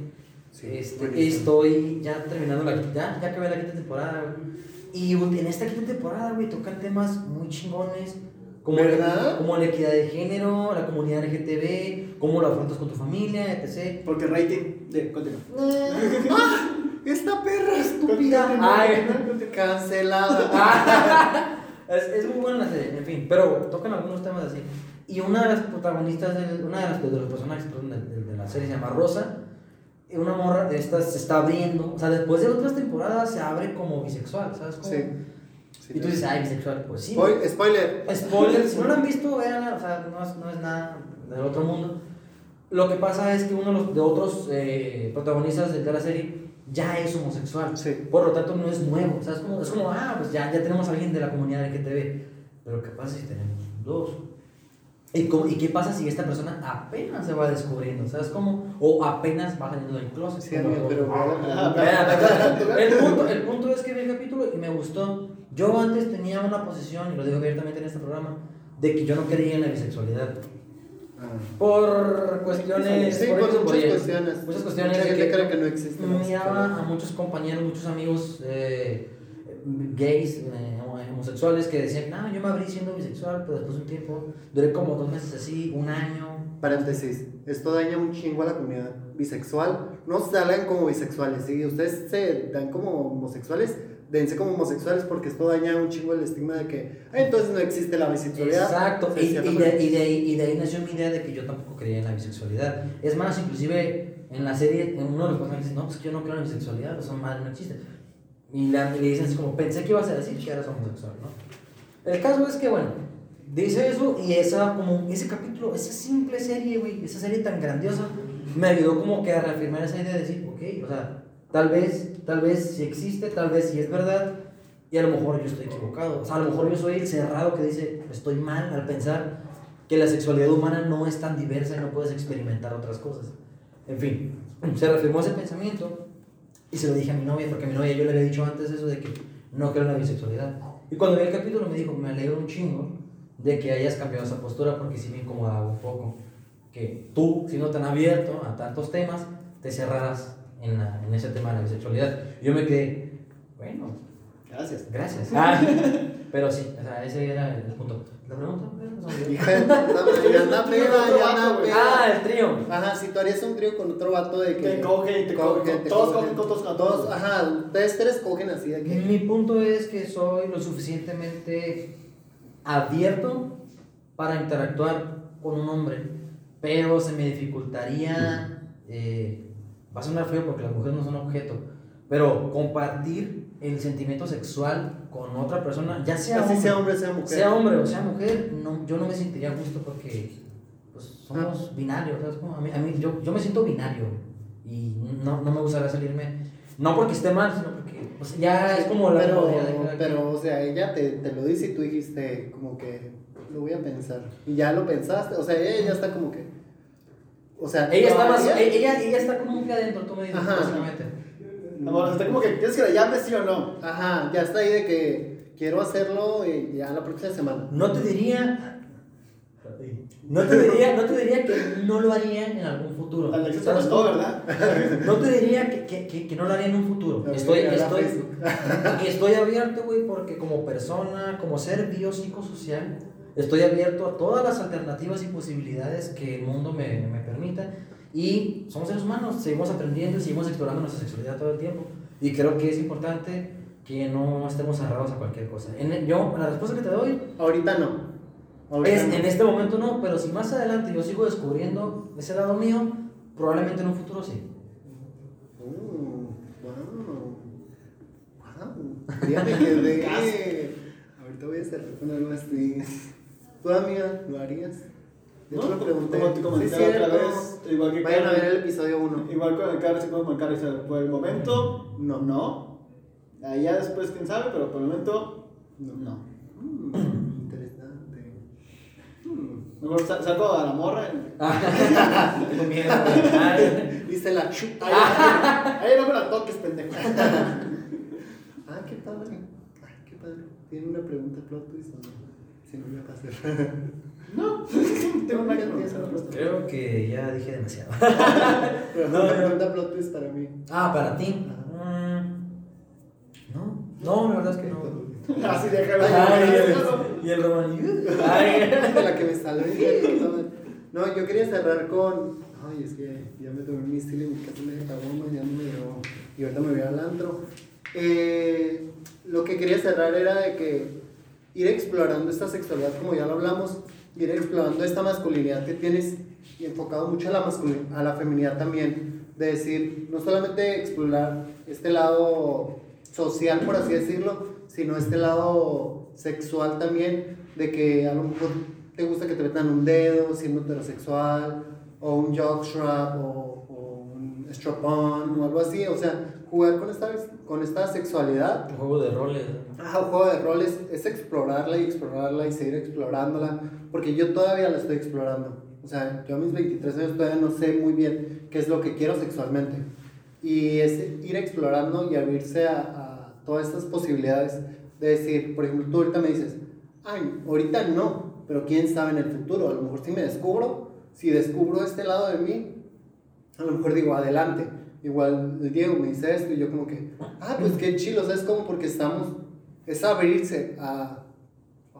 Sí, Este, estoy ya terminando la ya, ya acabé la quinta temporada, güey. Y en esta quinta temporada, güey, tocan temas muy chingones. Como, ¿Verdad? como la equidad de género, la comunidad LGTB, cómo lo afrontas con tu familia, etc. Porque rating. De, continúa. ¡Ah! ¡Esta perra estúpida! Ay. Cancelada. Es, es muy buena la serie, en fin, pero tocan algunos temas así. Y una de las protagonistas, del- una de, las, de los personajes perdón, de, de- de la serie se llama Rosa. Y una morra de estas se está abriendo, o sea, después de otras temporadas se abre como bisexual, ¿sabes? Cómo? Sí. Y tú dices, ay, bisexual, pues sí. Spoil- Spoiler. Spoiler, si no lo han visto, véanla, o sea, no es, no es nada del otro mundo. Lo que pasa es que uno de los de otros eh, protagonistas de, de la serie ya es homosexual. Sí. Por lo tanto, no es nuevo. O sea, es como, es como ah, pues ya, ya tenemos a alguien de la comunidad LGTB. Pero ¿qué pasa si tenemos dos? ¿Y, cómo- ¿Y qué pasa si esta persona apenas se va descubriendo? ¿Sabes cómo? O apenas va saliendo del closet. Sí, amigo, pero. El punto, el punto es que vi el capítulo y me gustó. Yo antes tenía una posición, y lo digo abiertamente en este programa, de que yo no creía en la bisexualidad. Ah. Por cuestiones. Sí, por muchas cuestiones. Muchas cuestiones. Mucha gente que cree que no existe. la Miraba bisexualidad. a muchos compañeros, muchos amigos eh, gays, eh, homosexuales, que decían, no, yo me abrí siendo bisexual, pero después de un tiempo, duré como dos meses así, un año. Paréntesis, esto daña un chingo a la comunidad bisexual. No salgan como bisexuales, si ustedes se dan como homosexuales, dense como homosexuales porque esto daña un chingo el estigma de que "Ay, entonces no existe la bisexualidad. Exacto, y, y, de, y, de, ahí- y de ahí nació mi idea de que yo tampoco creía en la bisexualidad. Es más, inclusive en la serie, en uno de los personajes dice, no, pues que yo no creo en la bisexualidad, eso madre no existe. Y, la- y le dicen así como, pensé que ibas a decir que eras homosexual, ¿no? El caso es que, bueno, dice eso y esa, como, ese capítulo, esa simple serie, güey, esa serie tan grandiosa, me ayudó como que a reafirmar esa idea de decir, ok, o sea, tal vez, tal vez si existe, tal vez si es verdad, y a lo mejor yo estoy equivocado. O sea, a lo mejor yo soy el cerrado que dice, estoy mal al pensar que la sexualidad humana no es tan diversa y no puedes experimentar otras cosas. En fin, se reafirmó ese pensamiento y se lo dije a mi novia, porque a mi novia yo le había dicho antes eso de que no creo en la bisexualidad. Y cuando vi el capítulo me dijo, me alegro un chingo de que hayas cambiado esa postura porque sí me incomodaba un poco. Que tú, siendo tan abierto a tantos temas, te cerraras en, la- en ese tema de la bisexualidad. Yo me quedé, bueno, Gracias. Gracias. Ah, pero sí, o sea, ese era el punto. ¿La pregunta? Ah, el trío. Ajá, si tú harías un trío con otro vato de que. Te coge y te coge. Todos cogen. Todos, todos. ajá, ustedes tres cogen así de que. Mi punto es que soy lo suficientemente abierto para interactuar con un hombre, pero se me dificultaría, eh, va a sonar feo porque las mujeres no son objeto, pero compartir el sentimiento sexual con otra persona, ya sea hombre, sea hombre, sea mujer. sea hombre o sea mujer, no, yo no me sentiría justo porque pues, somos binarios, ¿sabes? A mí, a mí- yo, yo me siento binario y no, no me gustaría salirme, no porque esté mal, sino porque pues, ya es como la pero, de pero, o sea, ella te, te lo dice y tú dijiste como que lo voy a pensar. Y ya lo pensaste, o sea, ella ya está como que... O sea, Ella ¿lo está más, ella, ella está como que adentro, tú me dices, Ajá. básicamente. Amor, está como que tienes que la llames sí o no. Ajá, ya está ahí de que quiero hacerlo y ya la próxima semana. No te diría. No te diría, no te diría que no lo haría en algún futuro. ¿Sabes cómo? ¿verdad? No te diría que, que, que, que no lo haría en un futuro. Estoy, estoy, estoy abierto, güey, porque como persona, como ser biopsicosocial, estoy abierto a todas las alternativas y posibilidades que el mundo me, me permita. Y somos seres humanos, seguimos aprendiendo y seguimos explorando nuestra sexualidad todo el tiempo. Y creo que es importante que no estemos cerrados a cualquier cosa. En, yo, la respuesta que te doy Ahorita no. Ahorita es, no. en este momento no, pero si más adelante yo sigo descubriendo ese lado mío, probablemente en un futuro sí. Uh, wow. Wow. Ya me quedé. Ahorita voy a cerrar con algo así. ¿Tú, amiga, lo harías? Yo te lo pregunté. Como te Sí, la otra vez, igual que Vayan a ver el episodio 1. Igual con el carro, sí como con dice, por el momento, No. no. Allá después, quién sabe, pero por el momento, no. Mm, interesante. Mm. Mejor sa- saco a la morra. Tengo miedo. Dice la chuta. Ahí no me la toques, pendejo. Ah, qué padre. Ay, qué padre. ¿Tiene una pregunta plot twist no? Si no, ya pasé. No, tengo una que Creo que ya dije demasiado. Pero no, una pregunta plot twist para mí. Ah, para ti. Mm, No, no, la verdad es que no. Así déjalo. Ay, y el, y el Román. Ay. de la que me salió No, yo quería cerrar con. Ay, es que ya me tomé mi estilo y mi casa me acabó, mañana me dio. Y ahorita me voy al antro. Eh, lo que quería cerrar era de que ir explorando esta sexualidad, como ya lo hablamos, ir explorando esta masculinidad que tienes y enfocado mucho a la masculinidad, a la feminidad también. De decir, no solamente explorar este lado social, por así decirlo, sino este lado sexual también, de que a lo mejor te gusta que te metan un dedo siendo heterosexual, o un jockstrap, o, o un strap-on, o algo así, o sea, jugar con esta, con esta sexualidad Un juego de roles. Ah, un juego de roles es explorarla y explorarla y seguir explorándola, porque yo todavía la estoy explorando. O sea, yo a mis 23 años todavía no sé muy bien qué es lo que quiero sexualmente. Y es ir explorando y abrirse a, a todas estas posibilidades de decir, por ejemplo, tú ahorita me dices, ay, ahorita no, pero quién sabe en el futuro, a lo mejor si me descubro, si descubro este lado de mí, a lo mejor digo, adelante. Igual el Diego me dice esto y yo como que, ah, pues qué chilo, ¿sabes cómo? Porque estamos, es abrirse a...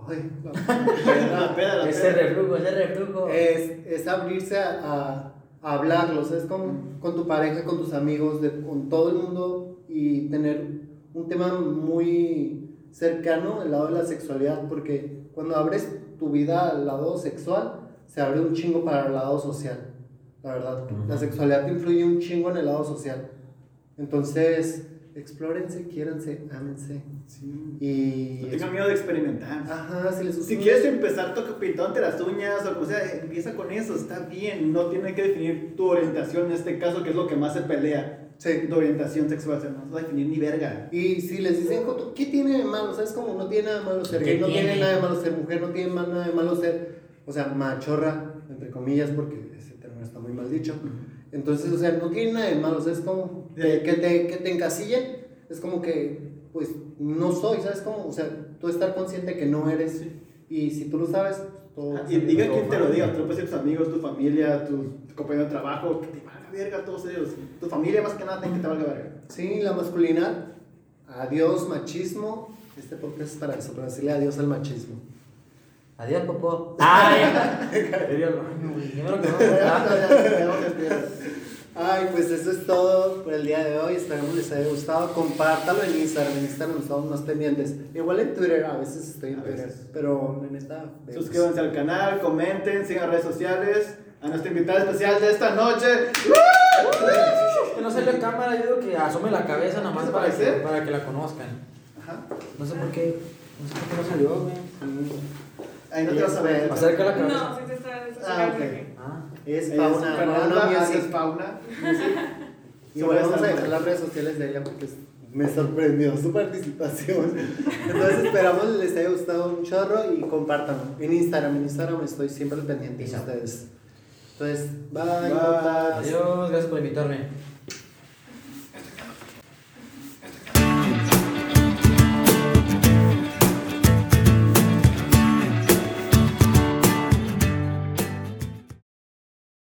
Ay, la- peda, la Ese reflujo, ese reflujo. es, es abrirse a, a, hablarlo, ¿sabes cómo? Con tu pareja, con tus amigos, de- con todo el mundo y tener un tema muy cercano al lado de la sexualidad, porque cuando abres tu vida al lado sexual, se abre un chingo para el lado social, la verdad. La sexualidad te influye un chingo en el lado social. Entonces, explórense, quiéranse, ámense. Y... No tengan miedo de experimentar. Ajá, si les Si quieres empezar toca pintándote las uñas o como sea, empieza con eso, está bien. No tiene que definir tu orientación en este caso, que es lo que más se pelea. Sí. Tu orientación sexual, o sea, no vas a definir ni verga. Y si les dicen, "Joto, ¿qué tiene de malo? ¿Sabes cómo? No tiene nada de malo ser ¿Qué gay, no tiene nada de malo ser mujer, no tiene nada de malo ser, o sea, machorra, entre comillas, porque ese término está muy mal dicho. Entonces, o sea, no tiene nada de malo, ¿sabes cómo? Que, que te, que te encasillen, es como que, pues, no soy, ¿sabes cómo? O sea, tú estar consciente que no eres, y si tú lo sabes, todo... Y diga quien te lo diga, tú puedes ser tus amigos, tu familia, tu, tu compañero de trabajo, que te valga verga todos ellos. Tu familia más que nada, que te valga verga. Sí, la masculinidad, adiós machismo, este podcast es para eso, para decirle adiós al machismo. Adiós, popó. Ay. Ay, pues eso es todo por el día de hoy. Esperamos les haya gustado. Compártalo en Instagram. En Instagram estamos más pendientes. Igual en Twitter, a veces estoy en A Twitter. veces. Pero en esta. vemos. Suscríbanse al canal, comenten, sigan redes sociales. A nuestra invitada especial de esta noche. Que no sale la cámara, yo digo que asome la cabeza nada más ¿Qué se para que, para que la conozcan. Ajá. No sé por qué. No sé por qué no salió, güey. Ahí no te vas a ver. Acerca la cabeza. No, sí te está. Ah, ok. Ah. Es Es Fauna alias Music. Fauna. Y bueno, vamos a dejar las redes sociales de ella porque es- me sorprendió su participación. Entonces esperamos les haya gustado un chorro y compártanlo. En Instagram, en Instagram estoy siempre pendiente de ustedes. Entonces, bye. Bye. Adiós, gracias por invitarme.